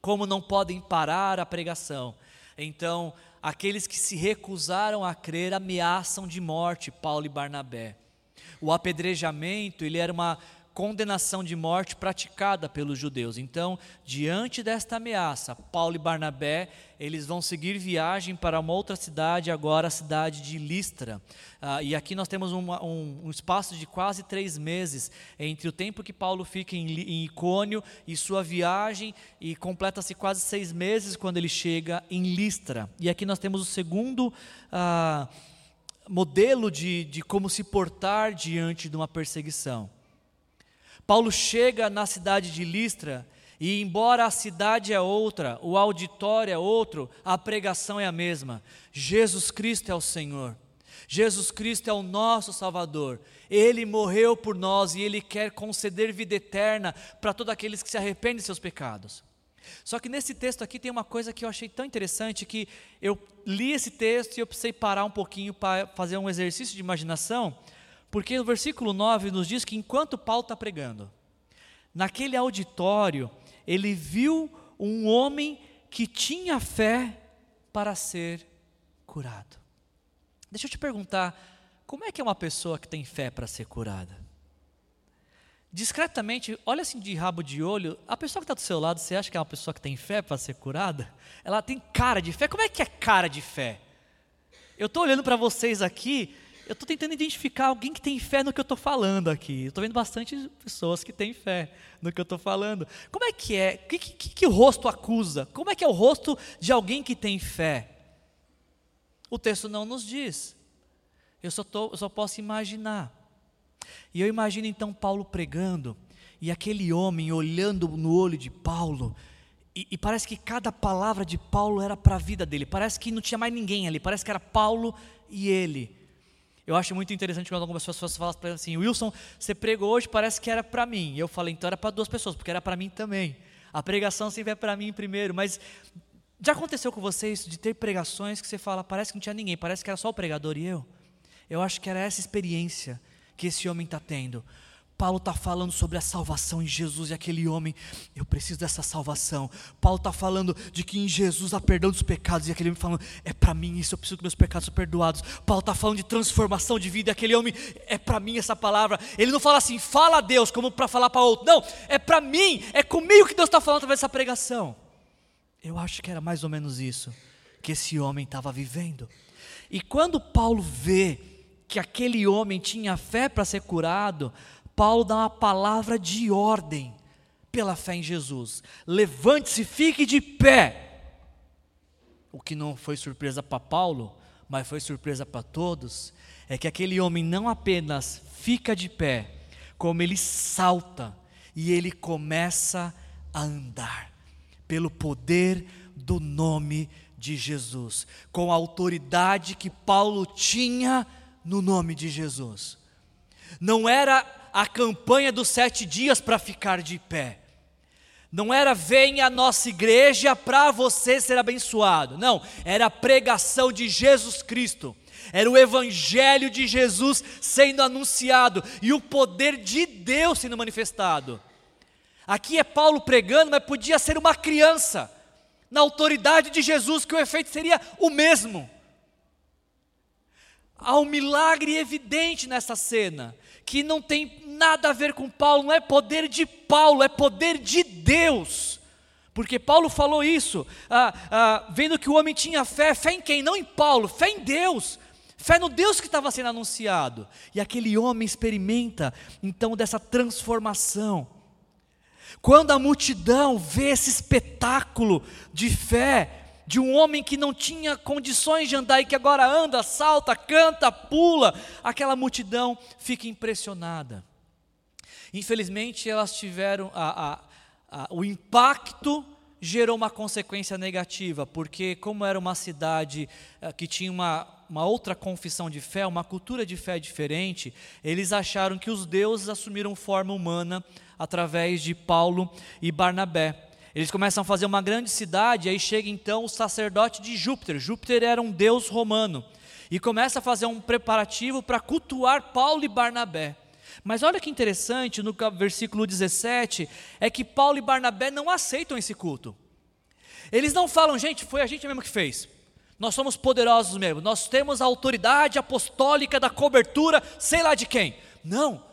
Como não podem parar a pregação, então aqueles que se recusaram a crer ameaçam de morte Paulo e Barnabé. O apedrejamento, ele era uma condenação de morte praticada pelos judeus. Então, diante desta ameaça, Paulo e Barnabé, eles vão seguir viagem para uma outra cidade, agora a cidade de Listra. Ah, e aqui nós temos uma, um, um, espaço de quase três meses entre o tempo que Paulo fica em, em Icônio e sua viagem, e completa-se quase seis meses quando ele chega em Listra. E aqui nós temos o segundo... Ah, modelo de, de como se portar diante de uma perseguição. Paulo chega na cidade de Listra e, embora a cidade é outra, o auditório é outro, a pregação é a mesma. Jesus Cristo é o Senhor. Jesus Cristo é o nosso Salvador. Ele morreu por nós e Ele quer conceder vida eterna para todos aqueles que se arrependem de seus pecados. Só que nesse texto aqui tem uma coisa que eu achei tão interessante que eu li esse texto e eu precisei parar um pouquinho para fazer um exercício de imaginação porque o versículo 9 nos diz que enquanto Paulo está pregando, naquele auditório, ele viu um homem que tinha fé para ser curado. Deixa eu te perguntar, como é que é uma pessoa que tem fé para ser curada? Discretamente, olha assim de rabo de olho, a pessoa que está do seu lado, você acha que é uma pessoa que tem fé para ser curada? Ela tem cara de fé. Como é que é cara de fé? Eu estou olhando para vocês aqui, eu estou tentando identificar alguém que tem fé no que eu estou falando aqui. Estou vendo bastante pessoas que têm fé no que eu estou falando. Como é que é? O que, que, que, o rosto acusa? Como é que é o rosto de alguém que tem fé? O texto não nos diz. Eu só, tô, só posso imaginar. E eu imagino então Paulo pregando, e aquele homem olhando no olho de Paulo, e, e parece que cada palavra de Paulo era para a vida dele. Parece que não tinha mais ninguém ali. Parece que era Paulo e ele. Eu acho muito interessante quando algumas pessoas falam assim: Wilson, você pregou hoje, parece que era para mim. Eu falei, então era para duas pessoas, porque era para mim também. A pregação sempre é para mim primeiro, mas já aconteceu com vocês de ter pregações que você fala, parece que não tinha ninguém, parece que era só o pregador e eu? Eu acho que era essa experiência que esse homem está tendo. Paulo está falando sobre a salvação em Jesus e aquele homem, eu preciso dessa salvação. Paulo está falando de que em Jesus há perdão dos pecados e aquele homem falando, é para mim isso, eu preciso que meus pecados sejam perdoados. Paulo está falando de transformação de vida e aquele homem, é para mim essa palavra. Ele não fala assim, fala a Deus como para falar para outro. Não, é para mim, é comigo que Deus está falando através dessa pregação. Eu acho que era mais ou menos isso que esse homem estava vivendo. E quando Paulo vê que aquele homem tinha fé para ser curado, Paulo dá uma palavra de ordem pela fé em Jesus. Levante-se, fique de pé. O que não foi surpresa para Paulo, mas foi surpresa para todos, é que aquele homem não apenas fica de pé, como ele salta e ele começa a andar pelo poder do nome de Jesus, com a autoridade que Paulo tinha no nome de Jesus. Não era a campanha dos sete dias para ficar de pé. Não era venha à nossa igreja para você ser abençoado. Não, era a pregação de Jesus Cristo. Era o evangelho de Jesus sendo anunciado e o poder de Deus sendo manifestado. Aqui é Paulo pregando, mas podia ser uma criança, na autoridade de Jesus, que o efeito seria o mesmo. Há um milagre evidente nessa cena, que não tem nada a ver com Paulo, não é poder de Paulo, é poder de Deus. Porque Paulo falou isso, ah, ah, vendo que o homem tinha fé, fé em quem? Não em Paulo, fé em Deus, fé no Deus que estava sendo anunciado. E aquele homem experimenta então dessa transformação. Quando a multidão vê esse espetáculo de fé, de um homem que não tinha condições de andar e que agora anda, salta, canta, pula, aquela multidão fica impressionada. Infelizmente, elas tiveram a, a, a, o impacto gerou uma consequência negativa, porque como era uma cidade uh, que tinha uma, uma outra confissão de fé, uma cultura de fé diferente, eles acharam que os deuses assumiram forma humana através de Paulo e Barnabé. Eles começam a fazer uma grande cidade, aí chega então o sacerdote de Júpiter. Júpiter era um deus romano. E começa a fazer um preparativo para cultuar Paulo e Barnabé. Mas olha que interessante, no versículo 17, é que Paulo e Barnabé não aceitam esse culto. Eles não falam, gente, foi a gente mesmo que fez. Nós somos poderosos mesmo, nós temos a autoridade apostólica da cobertura, sei lá de quem. Não,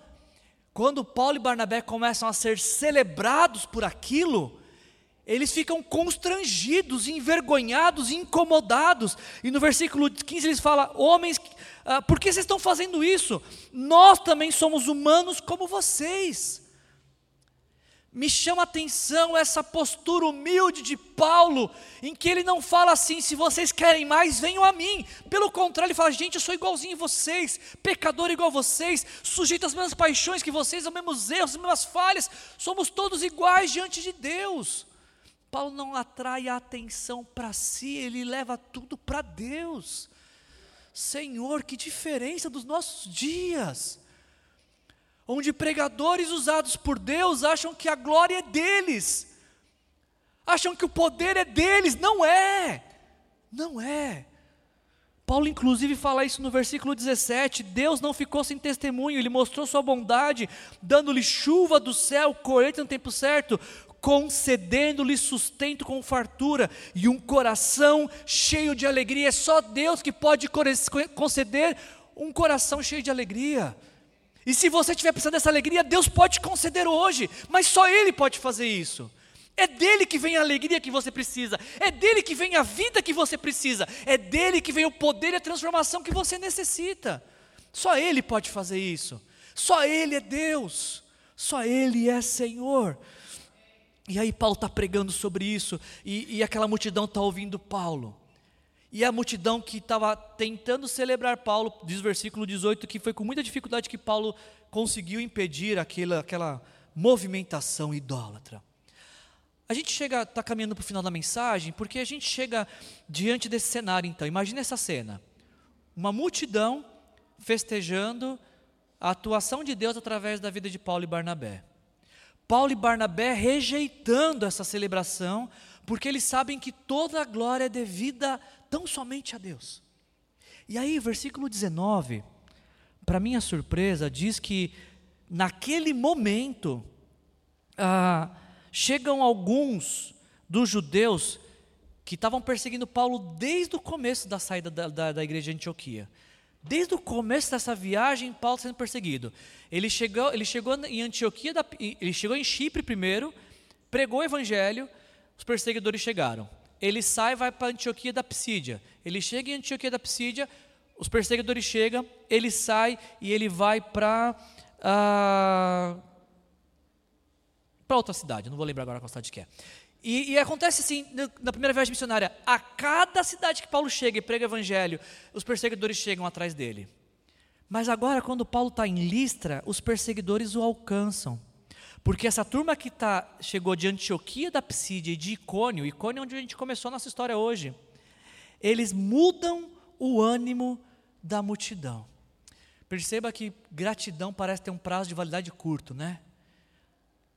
quando Paulo e Barnabé começam a ser celebrados por aquilo, eles ficam constrangidos, envergonhados, incomodados. E no versículo 15 eles falam: Homens, ah, por que vocês estão fazendo isso? Nós também somos humanos como vocês. Me chama a atenção essa postura humilde de Paulo, em que ele não fala assim: se vocês querem mais, venham a mim. Pelo contrário, ele fala: gente, eu sou igualzinho a vocês, pecador igual a vocês, sujeito às mesmas paixões que vocês, aos mesmos erros, às mesmas falhas, somos todos iguais diante de Deus. Paulo não atrai a atenção para si, ele leva tudo para Deus. Senhor, que diferença dos nossos dias onde pregadores usados por Deus acham que a glória é deles, acham que o poder é deles, não é, não é. Paulo, inclusive, fala isso no versículo 17: Deus não ficou sem testemunho, Ele mostrou Sua bondade, dando-lhe chuva do céu, colheita no tempo certo, concedendo-lhe sustento com fartura e um coração cheio de alegria. É só Deus que pode conceder um coração cheio de alegria. E se você estiver precisando dessa alegria, Deus pode conceder hoje, mas só Ele pode fazer isso. É dele que vem a alegria que você precisa, é dele que vem a vida que você precisa, é dele que vem o poder e a transformação que você necessita. Só Ele pode fazer isso, só Ele é Deus, só Ele é Senhor. E aí, Paulo está pregando sobre isso, e, e aquela multidão está ouvindo Paulo. E a multidão que estava tentando celebrar Paulo, diz o versículo 18, que foi com muita dificuldade que Paulo conseguiu impedir aquela, aquela movimentação idólatra. A gente chega, está caminhando para o final da mensagem, porque a gente chega diante desse cenário, então. Imagina essa cena: uma multidão festejando a atuação de Deus através da vida de Paulo e Barnabé. Paulo e Barnabé rejeitando essa celebração, porque eles sabem que toda a glória é devida tão somente a Deus. E aí, versículo 19, para minha surpresa, diz que naquele momento ah, chegam alguns dos judeus que estavam perseguindo Paulo desde o começo da saída da, da, da igreja de Antioquia. Desde o começo dessa viagem, Paulo sendo perseguido. Ele chegou, ele chegou em Antioquia, da, ele chegou em Chipre primeiro, pregou o evangelho, os perseguidores chegaram. ele sai e vai para Antioquia da Psídia. Ele chega em Antioquia da Psídia, os perseguidores chegam, ele sai e ele vai para ah, para outra cidade, não vou lembrar agora qual cidade que é. E, e, acontece assim, na primeira viagem missionária, a cada cidade que Paulo chega e prega o evangelho, os perseguidores chegam atrás dele. Mas agora, quando Paulo está em Listra, os perseguidores o alcançam. Porque essa turma que tá, chegou de Antioquia da Psídia e de Icônio, Icônio é onde a gente começou a nossa história hoje, eles mudam o ânimo da multidão. Perceba que gratidão parece ter um prazo de validade curto, né?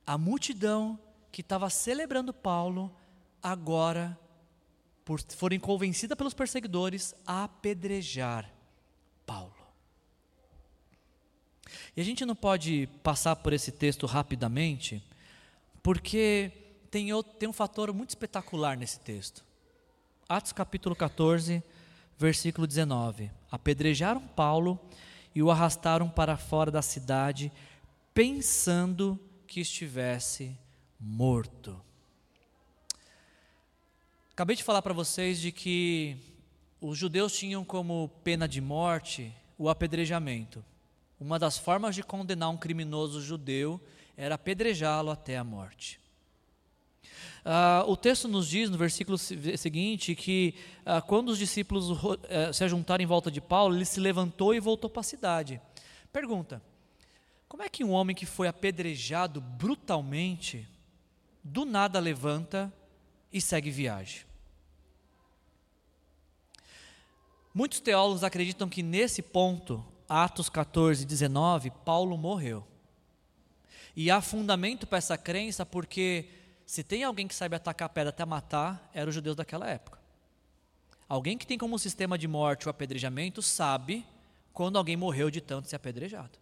A multidão que estava celebrando Paulo, agora por forem convencida pelos perseguidores a apedrejar Paulo. E a gente não pode passar por esse texto rapidamente, porque tem, outro, tem um fator muito espetacular nesse texto. Atos capítulo 14, versículo 19. Apedrejaram Paulo e o arrastaram para fora da cidade, pensando que estivesse morto. Acabei de falar para vocês de que os judeus tinham como pena de morte o apedrejamento. Uma das formas de condenar um criminoso judeu era apedrejá-lo até a morte. Uh, o texto nos diz, no versículo seguinte, que uh, quando os discípulos uh, se ajuntaram em volta de Paulo, ele se levantou e voltou para a cidade. Pergunta: como é que um homem que foi apedrejado brutalmente do nada levanta e segue viagem. Muitos teólogos acreditam que nesse ponto, Atos 14, 19, Paulo morreu. E há fundamento para essa crença porque se tem alguém que sabe atacar a pedra até matar, era os judeus daquela época. Alguém que tem como sistema de morte o apedrejamento sabe quando alguém morreu de tanto ser apedrejado.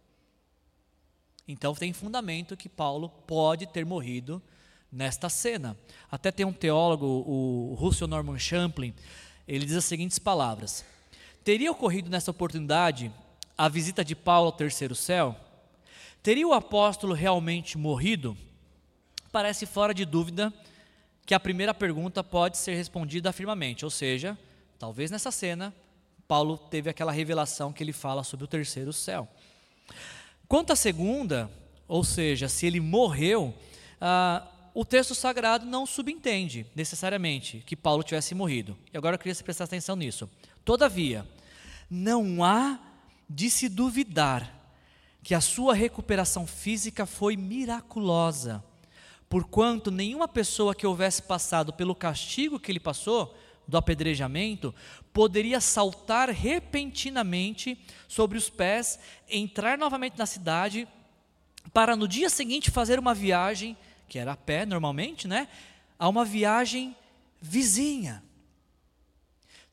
Então tem fundamento que Paulo pode ter morrido nesta cena. Até tem um teólogo, o Russell Norman Champlin, ele diz as seguintes palavras: Teria ocorrido nessa oportunidade a visita de Paulo ao terceiro céu? Teria o apóstolo realmente morrido? Parece fora de dúvida que a primeira pergunta pode ser respondida afirmamente, ou seja, talvez nessa cena Paulo teve aquela revelação que ele fala sobre o terceiro céu. Quanto à segunda, ou seja, se ele morreu, ah, o texto sagrado não subentende necessariamente que Paulo tivesse morrido. E agora eu queria que você atenção nisso. Todavia, não há de se duvidar que a sua recuperação física foi miraculosa, porquanto nenhuma pessoa que houvesse passado pelo castigo que ele passou, do apedrejamento, poderia saltar repentinamente sobre os pés, entrar novamente na cidade, para no dia seguinte fazer uma viagem que era a pé normalmente, né? A uma viagem vizinha.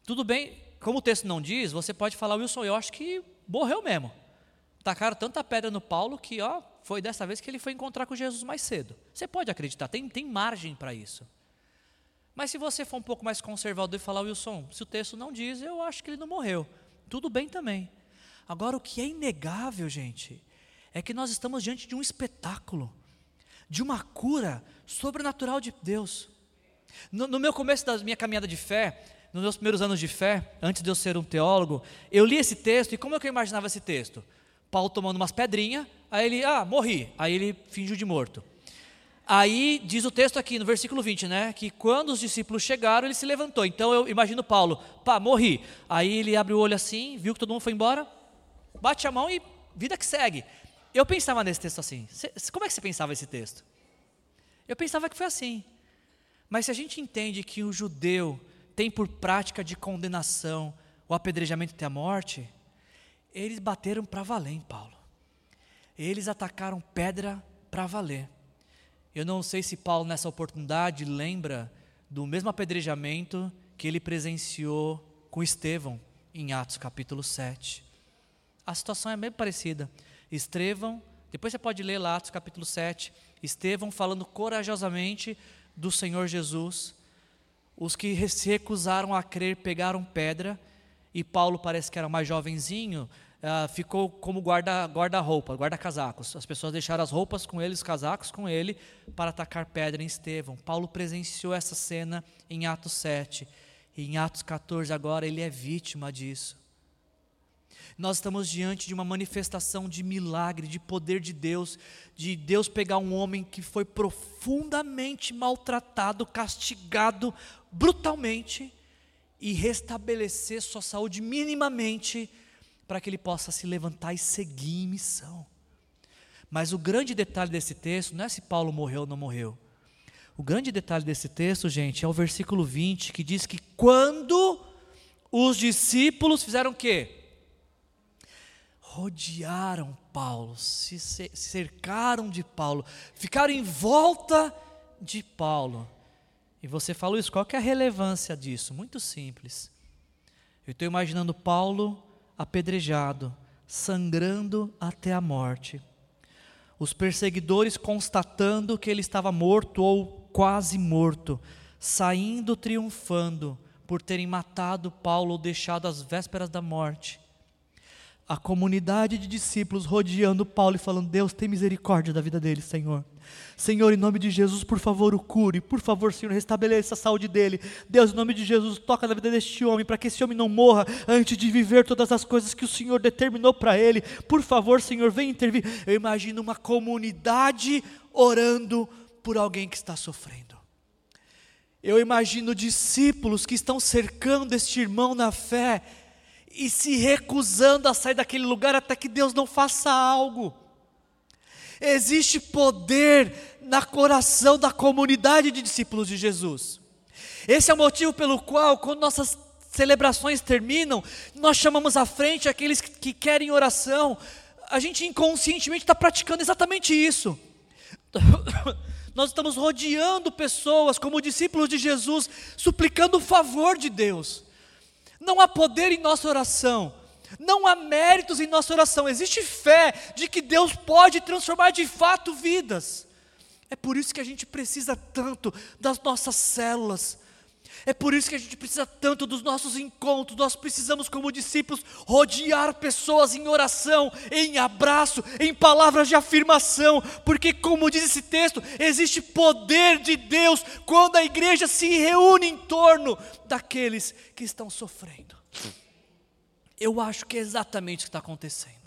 Tudo bem, como o texto não diz, você pode falar, Wilson, eu acho que morreu mesmo. Tacaram tanta pedra no Paulo que, ó, foi dessa vez que ele foi encontrar com Jesus mais cedo. Você pode acreditar, tem, tem margem para isso. Mas se você for um pouco mais conservador e falar, Wilson, se o texto não diz, eu acho que ele não morreu. Tudo bem também. Agora, o que é inegável, gente, é que nós estamos diante de um espetáculo de uma cura sobrenatural de Deus. No, no meu começo da minha caminhada de fé, nos meus primeiros anos de fé, antes de eu ser um teólogo, eu li esse texto e como é que eu imaginava esse texto? Paulo tomando umas pedrinhas, aí ele, ah, morri, aí ele fingiu de morto. Aí diz o texto aqui no versículo 20, né? Que quando os discípulos chegaram, ele se levantou. Então eu imagino Paulo, pá, morri. Aí ele abre o olho assim, viu que todo mundo foi embora, bate a mão e vida que segue. Eu pensava nesse texto assim. Como é que você pensava esse texto? Eu pensava que foi assim. Mas se a gente entende que o judeu tem por prática de condenação o apedrejamento até a morte, eles bateram para valer em Paulo. Eles atacaram pedra para valer. Eu não sei se Paulo, nessa oportunidade, lembra do mesmo apedrejamento que ele presenciou com Estevão em Atos capítulo 7. A situação é bem parecida. Estevão, depois você pode ler lá Atos capítulo 7, Estevão falando corajosamente do Senhor Jesus. Os que se recusaram a crer pegaram pedra, e Paulo parece que era mais jovenzinho, uh, ficou como guarda-roupa, guarda guarda-casacos. As pessoas deixaram as roupas com ele, os casacos com ele, para atacar pedra em Estevão. Paulo presenciou essa cena em Atos 7. E em Atos 14, agora, ele é vítima disso. Nós estamos diante de uma manifestação de milagre, de poder de Deus, de Deus pegar um homem que foi profundamente maltratado, castigado brutalmente e restabelecer sua saúde minimamente para que ele possa se levantar e seguir em missão. Mas o grande detalhe desse texto não é se Paulo morreu ou não morreu. O grande detalhe desse texto, gente, é o versículo 20, que diz que quando os discípulos fizeram o quê? Rodearam Paulo, se cercaram de Paulo, ficaram em volta de Paulo. E você falou isso, qual que é a relevância disso? Muito simples. Eu estou imaginando Paulo apedrejado, sangrando até a morte. Os perseguidores constatando que ele estava morto ou quase morto, saindo triunfando por terem matado Paulo ou deixado às vésperas da morte. A comunidade de discípulos rodeando Paulo e falando: Deus, tem misericórdia da vida dele, Senhor. Senhor, em nome de Jesus, por favor, o cure. Por favor, Senhor, restabeleça a saúde dele. Deus, em nome de Jesus, toca na vida deste homem, para que esse homem não morra antes de viver todas as coisas que o Senhor determinou para ele. Por favor, Senhor, vem intervir. Eu imagino uma comunidade orando por alguém que está sofrendo. Eu imagino discípulos que estão cercando este irmão na fé e se recusando a sair daquele lugar até que Deus não faça algo. Existe poder na coração da comunidade de discípulos de Jesus. Esse é o motivo pelo qual, quando nossas celebrações terminam, nós chamamos à frente aqueles que querem oração. A gente inconscientemente está praticando exatamente isso. Nós estamos rodeando pessoas como discípulos de Jesus, suplicando o favor de Deus. Não há poder em nossa oração, não há méritos em nossa oração, existe fé de que Deus pode transformar de fato vidas. É por isso que a gente precisa tanto das nossas células, é por isso que a gente precisa tanto dos nossos encontros. Nós precisamos, como discípulos, rodear pessoas em oração, em abraço, em palavras de afirmação, porque, como diz esse texto, existe poder de Deus quando a igreja se reúne em torno daqueles que estão sofrendo. Eu acho que é exatamente o que está acontecendo.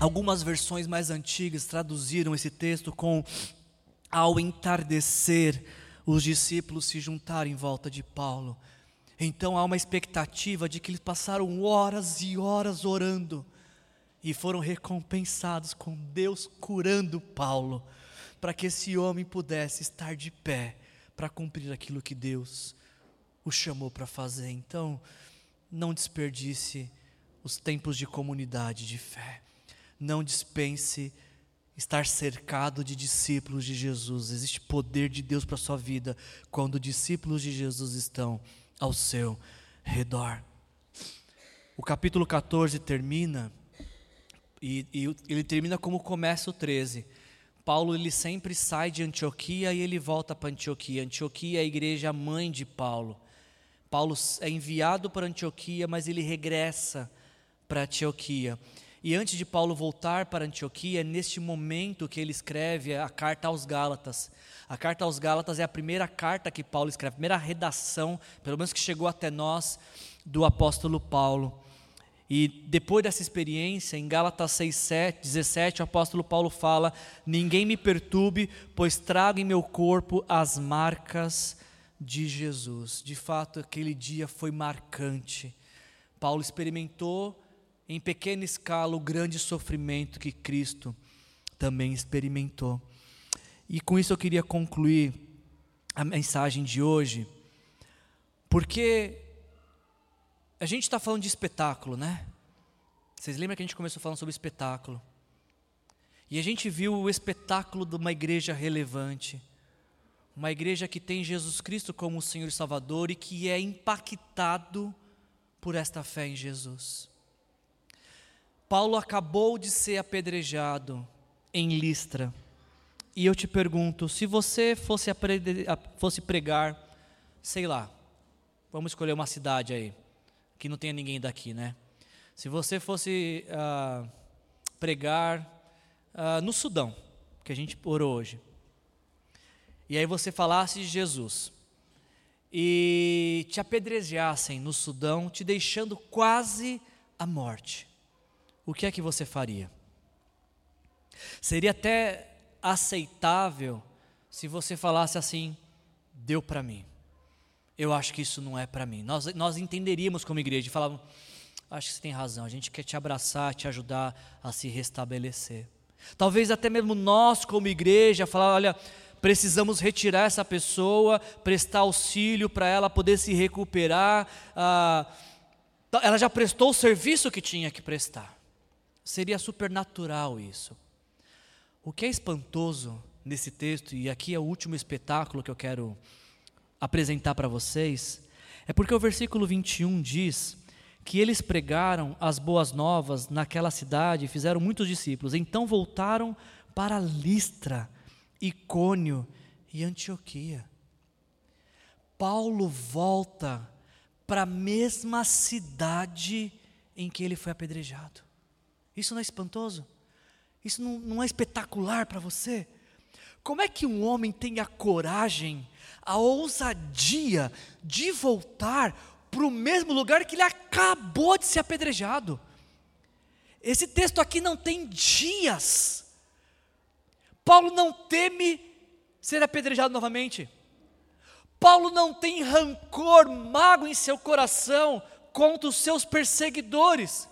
Algumas versões mais antigas traduziram esse texto com ao entardecer, os discípulos se juntaram em volta de Paulo. Então há uma expectativa de que eles passaram horas e horas orando e foram recompensados com Deus curando Paulo, para que esse homem pudesse estar de pé para cumprir aquilo que Deus o chamou para fazer. Então, não desperdice os tempos de comunidade de fé. Não dispense estar cercado de discípulos de Jesus. Existe poder de Deus para a sua vida quando discípulos de Jesus estão ao seu redor. O capítulo 14 termina, e, e ele termina como começa o 13. Paulo ele sempre sai de Antioquia e ele volta para Antioquia. Antioquia é a igreja mãe de Paulo. Paulo é enviado para Antioquia, mas ele regressa para Antioquia. E antes de Paulo voltar para Antioquia, é neste momento que ele escreve a carta aos Gálatas. A carta aos Gálatas é a primeira carta que Paulo escreve, a primeira redação, pelo menos que chegou até nós, do apóstolo Paulo. E depois dessa experiência, em Gálatas 6, 7, 17, o apóstolo Paulo fala: Ninguém me perturbe, pois trago em meu corpo as marcas de Jesus. De fato, aquele dia foi marcante. Paulo experimentou em pequena escala o grande sofrimento que Cristo também experimentou. E com isso eu queria concluir a mensagem de hoje, porque a gente está falando de espetáculo, né? Vocês lembram que a gente começou falando sobre espetáculo? E a gente viu o espetáculo de uma igreja relevante uma igreja que tem Jesus Cristo como o Senhor e Salvador e que é impactado por esta fé em Jesus. Paulo acabou de ser apedrejado em Listra. E eu te pergunto, se você fosse, fosse pregar, sei lá, vamos escolher uma cidade aí, que não tenha ninguém daqui, né? Se você fosse ah, pregar ah, no Sudão, que a gente orou hoje, e aí você falasse de Jesus, e te apedrejassem no Sudão, te deixando quase à morte, o que é que você faria? Seria até aceitável se você falasse assim: deu para mim. Eu acho que isso não é para mim. Nós, nós entenderíamos como igreja e falávamos: acho que você tem razão, a gente quer te abraçar, te ajudar a se restabelecer. Talvez até mesmo nós, como igreja, falar: olha, precisamos retirar essa pessoa, prestar auxílio para ela poder se recuperar. Ah, ela já prestou o serviço que tinha que prestar. Seria supernatural isso. O que é espantoso nesse texto, e aqui é o último espetáculo que eu quero apresentar para vocês, é porque o versículo 21 diz que eles pregaram as boas novas naquela cidade e fizeram muitos discípulos. Então voltaram para Listra, Icônio e Antioquia. Paulo volta para a mesma cidade em que ele foi apedrejado. Isso não é espantoso? Isso não, não é espetacular para você? Como é que um homem tem a coragem, a ousadia de voltar para o mesmo lugar que ele acabou de ser apedrejado? Esse texto aqui não tem dias. Paulo não teme ser apedrejado novamente. Paulo não tem rancor, mago em seu coração contra os seus perseguidores.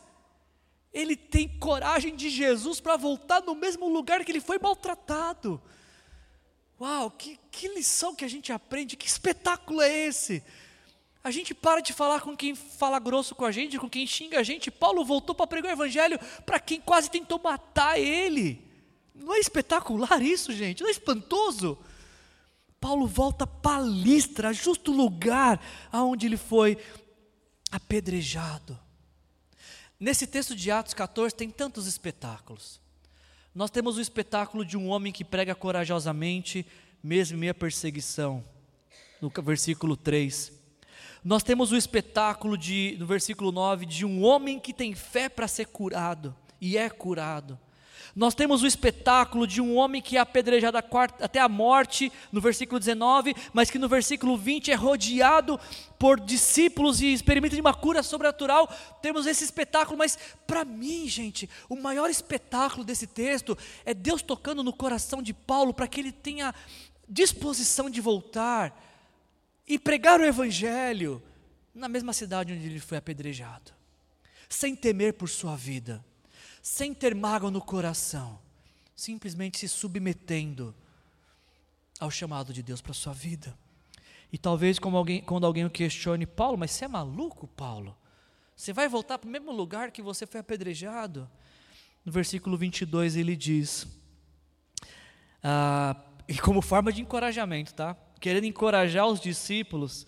Ele tem coragem de Jesus para voltar no mesmo lugar que ele foi maltratado. Uau, que, que lição que a gente aprende, que espetáculo é esse? A gente para de falar com quem fala grosso com a gente, com quem xinga a gente. Paulo voltou para pregar o evangelho para quem quase tentou matar ele. Não é espetacular isso, gente? Não é espantoso? Paulo volta para Listra, justo lugar aonde ele foi apedrejado. Nesse texto de Atos 14 tem tantos espetáculos. Nós temos o espetáculo de um homem que prega corajosamente, mesmo em meia perseguição, no versículo 3. Nós temos o espetáculo de, no versículo 9 de um homem que tem fé para ser curado e é curado. Nós temos o espetáculo de um homem que é apedrejado até a morte, no versículo 19, mas que no versículo 20 é rodeado por discípulos e experimenta de uma cura sobrenatural. Temos esse espetáculo, mas para mim, gente, o maior espetáculo desse texto é Deus tocando no coração de Paulo para que ele tenha disposição de voltar e pregar o evangelho na mesma cidade onde ele foi apedrejado, sem temer por sua vida sem ter mágoa no coração, simplesmente se submetendo ao chamado de Deus para a sua vida. E talvez alguém, quando alguém o questione, Paulo, mas você é maluco, Paulo? Você vai voltar para o mesmo lugar que você foi apedrejado? No versículo 22 ele diz, ah, e como forma de encorajamento, tá? Querendo encorajar os discípulos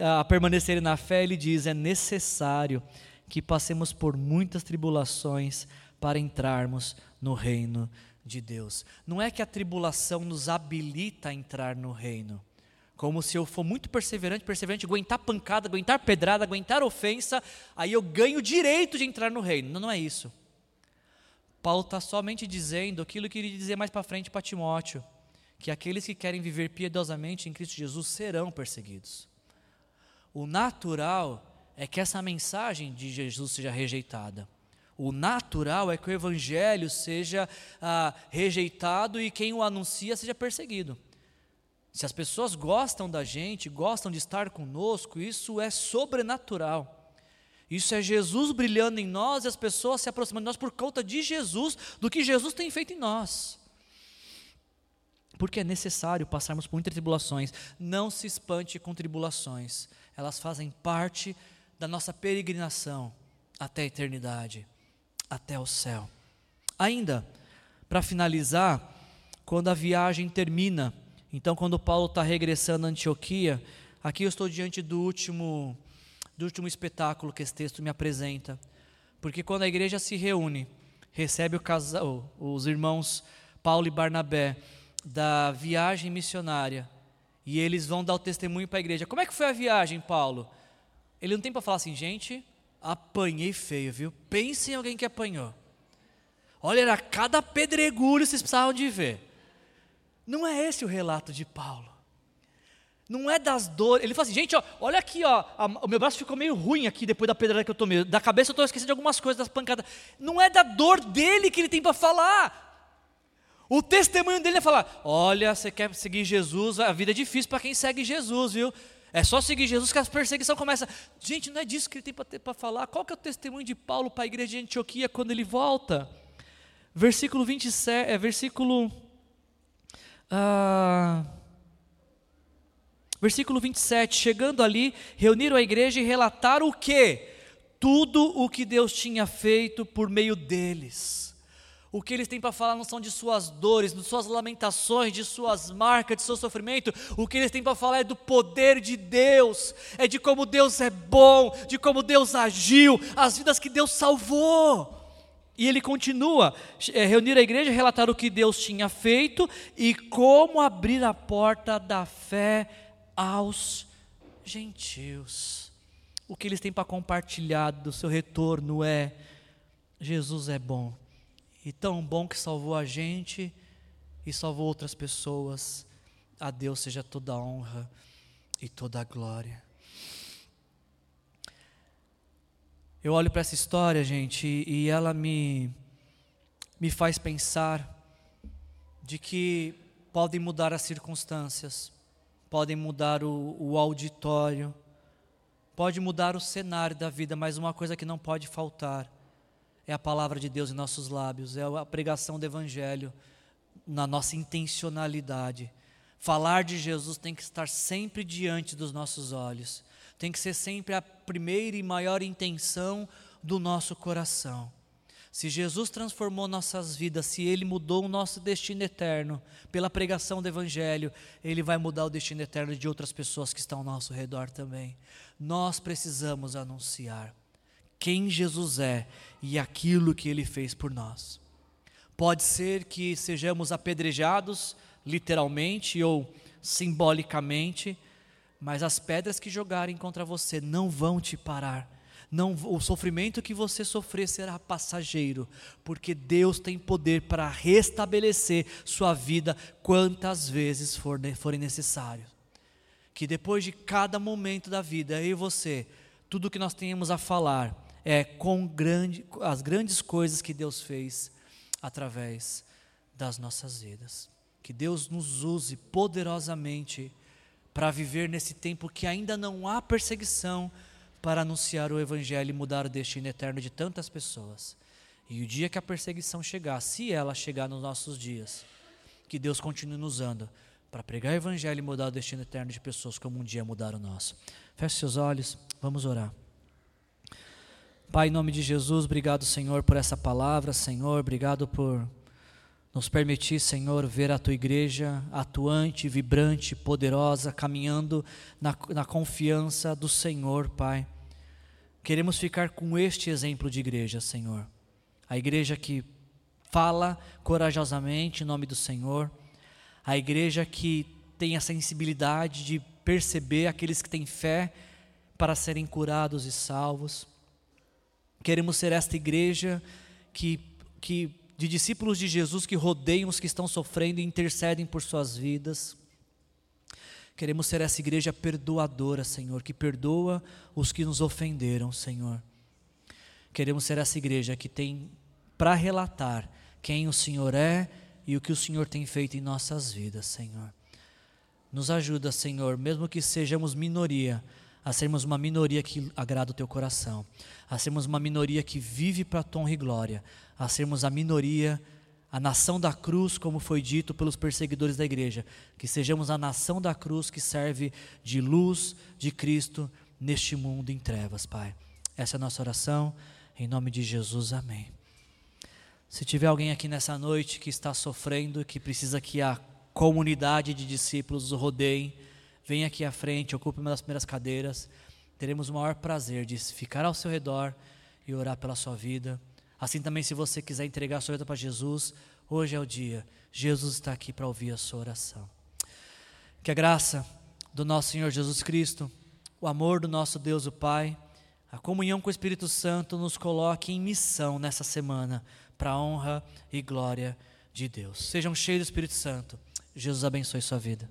a permanecerem na fé, ele diz: é necessário que passemos por muitas tribulações para entrarmos no reino de Deus. Não é que a tribulação nos habilita a entrar no reino. Como se eu for muito perseverante, perseverante, aguentar pancada, aguentar pedrada, aguentar ofensa, aí eu ganho o direito de entrar no reino. Não, não é isso. Paulo está somente dizendo aquilo que ele dizer mais para frente para Timóteo, que aqueles que querem viver piedosamente em Cristo Jesus serão perseguidos. O natural é que essa mensagem de Jesus seja rejeitada. O natural é que o evangelho seja ah, rejeitado e quem o anuncia seja perseguido. Se as pessoas gostam da gente, gostam de estar conosco, isso é sobrenatural. Isso é Jesus brilhando em nós e as pessoas se aproximando de nós por conta de Jesus, do que Jesus tem feito em nós. Porque é necessário passarmos por muitas tribulações. Não se espante com tribulações, elas fazem parte da nossa peregrinação até a eternidade, até o céu. Ainda, para finalizar, quando a viagem termina, então quando Paulo está regressando a Antioquia, aqui eu estou diante do último, do último espetáculo que esse texto me apresenta. Porque quando a igreja se reúne, recebe casal, os irmãos Paulo e Barnabé da viagem missionária, E eles vão dar o testemunho para a igreja. Como é que foi a viagem, Paulo? Ele não tem para falar assim, gente, apanhei feio, viu? Pense em alguém que apanhou. Olha, era cada pedregulho vocês precisavam de ver. Não é esse o relato de Paulo. Não é das dores. Ele fala assim, gente, ó, olha aqui, ó, a, o meu braço ficou meio ruim aqui depois da pedrada que eu tomei. Da cabeça eu estou esquecendo de algumas coisas, das pancadas. Não é da dor dele que ele tem para falar. O testemunho dele é falar: olha, você quer seguir Jesus, a vida é difícil para quem segue Jesus, viu? É só seguir Jesus que a perseguição começa. Gente, não é disso que ele tem para falar. Qual que é o testemunho de Paulo para a igreja de Antioquia quando ele volta? Versículo 27, é versículo. Ah, versículo 27. Chegando ali, reuniram a igreja e relataram o que? Tudo o que Deus tinha feito por meio deles. O que eles têm para falar não são de suas dores, de suas lamentações, de suas marcas, de seu sofrimento. O que eles têm para falar é do poder de Deus, é de como Deus é bom, de como Deus agiu, as vidas que Deus salvou. E ele continua, é, reunir a igreja, relatar o que Deus tinha feito e como abrir a porta da fé aos gentios. O que eles têm para compartilhar do seu retorno é: Jesus é bom e tão bom que salvou a gente e salvou outras pessoas. A Deus seja toda a honra e toda a glória. Eu olho para essa história, gente, e ela me, me faz pensar de que podem mudar as circunstâncias, podem mudar o, o auditório, pode mudar o cenário da vida, mas uma coisa que não pode faltar é a palavra de Deus em nossos lábios, é a pregação do Evangelho na nossa intencionalidade. Falar de Jesus tem que estar sempre diante dos nossos olhos, tem que ser sempre a primeira e maior intenção do nosso coração. Se Jesus transformou nossas vidas, se Ele mudou o nosso destino eterno pela pregação do Evangelho, Ele vai mudar o destino eterno de outras pessoas que estão ao nosso redor também. Nós precisamos anunciar quem Jesus é e aquilo que ele fez por nós. Pode ser que sejamos apedrejados, literalmente ou simbolicamente, mas as pedras que jogarem contra você não vão te parar. Não, o sofrimento que você sofrer será passageiro, porque Deus tem poder para restabelecer sua vida quantas vezes for, forem necessário. Que depois de cada momento da vida, eu e você, tudo que nós tenhamos a falar, é, com grande, as grandes coisas que Deus fez através das nossas vidas. Que Deus nos use poderosamente para viver nesse tempo que ainda não há perseguição, para anunciar o Evangelho e mudar o destino eterno de tantas pessoas. E o dia que a perseguição chegar, se ela chegar nos nossos dias, que Deus continue nos usando para pregar o Evangelho e mudar o destino eterno de pessoas como um dia mudaram o nosso. Feche seus olhos, vamos orar. Pai, em nome de Jesus, obrigado, Senhor, por essa palavra, Senhor, obrigado por nos permitir, Senhor, ver a tua igreja atuante, vibrante, poderosa, caminhando na, na confiança do Senhor, Pai. Queremos ficar com este exemplo de igreja, Senhor. A igreja que fala corajosamente em nome do Senhor, a igreja que tem a sensibilidade de perceber aqueles que têm fé para serem curados e salvos. Queremos ser esta igreja que, que de discípulos de Jesus que rodeiam os que estão sofrendo e intercedem por suas vidas. Queremos ser essa igreja perdoadora, Senhor, que perdoa os que nos ofenderam, Senhor. Queremos ser essa igreja que tem para relatar quem o Senhor é e o que o Senhor tem feito em nossas vidas, Senhor. Nos ajuda, Senhor, mesmo que sejamos minoria, a sermos uma minoria que agrada o teu coração, a sermos uma minoria que vive para tua honra e glória, a sermos a minoria, a nação da cruz, como foi dito pelos perseguidores da igreja, que sejamos a nação da cruz que serve de luz de Cristo neste mundo em trevas, Pai. Essa é a nossa oração, em nome de Jesus, amém. Se tiver alguém aqui nessa noite que está sofrendo, que precisa que a comunidade de discípulos o rodeiem, Venha aqui à frente, ocupe uma das primeiras cadeiras. Teremos o maior prazer de ficar ao seu redor e orar pela sua vida. Assim também, se você quiser entregar a sua vida para Jesus, hoje é o dia. Jesus está aqui para ouvir a sua oração. Que a graça do nosso Senhor Jesus Cristo, o amor do nosso Deus, o Pai, a comunhão com o Espírito Santo nos coloque em missão nessa semana, para a honra e glória de Deus. Sejam cheios do Espírito Santo. Jesus abençoe sua vida.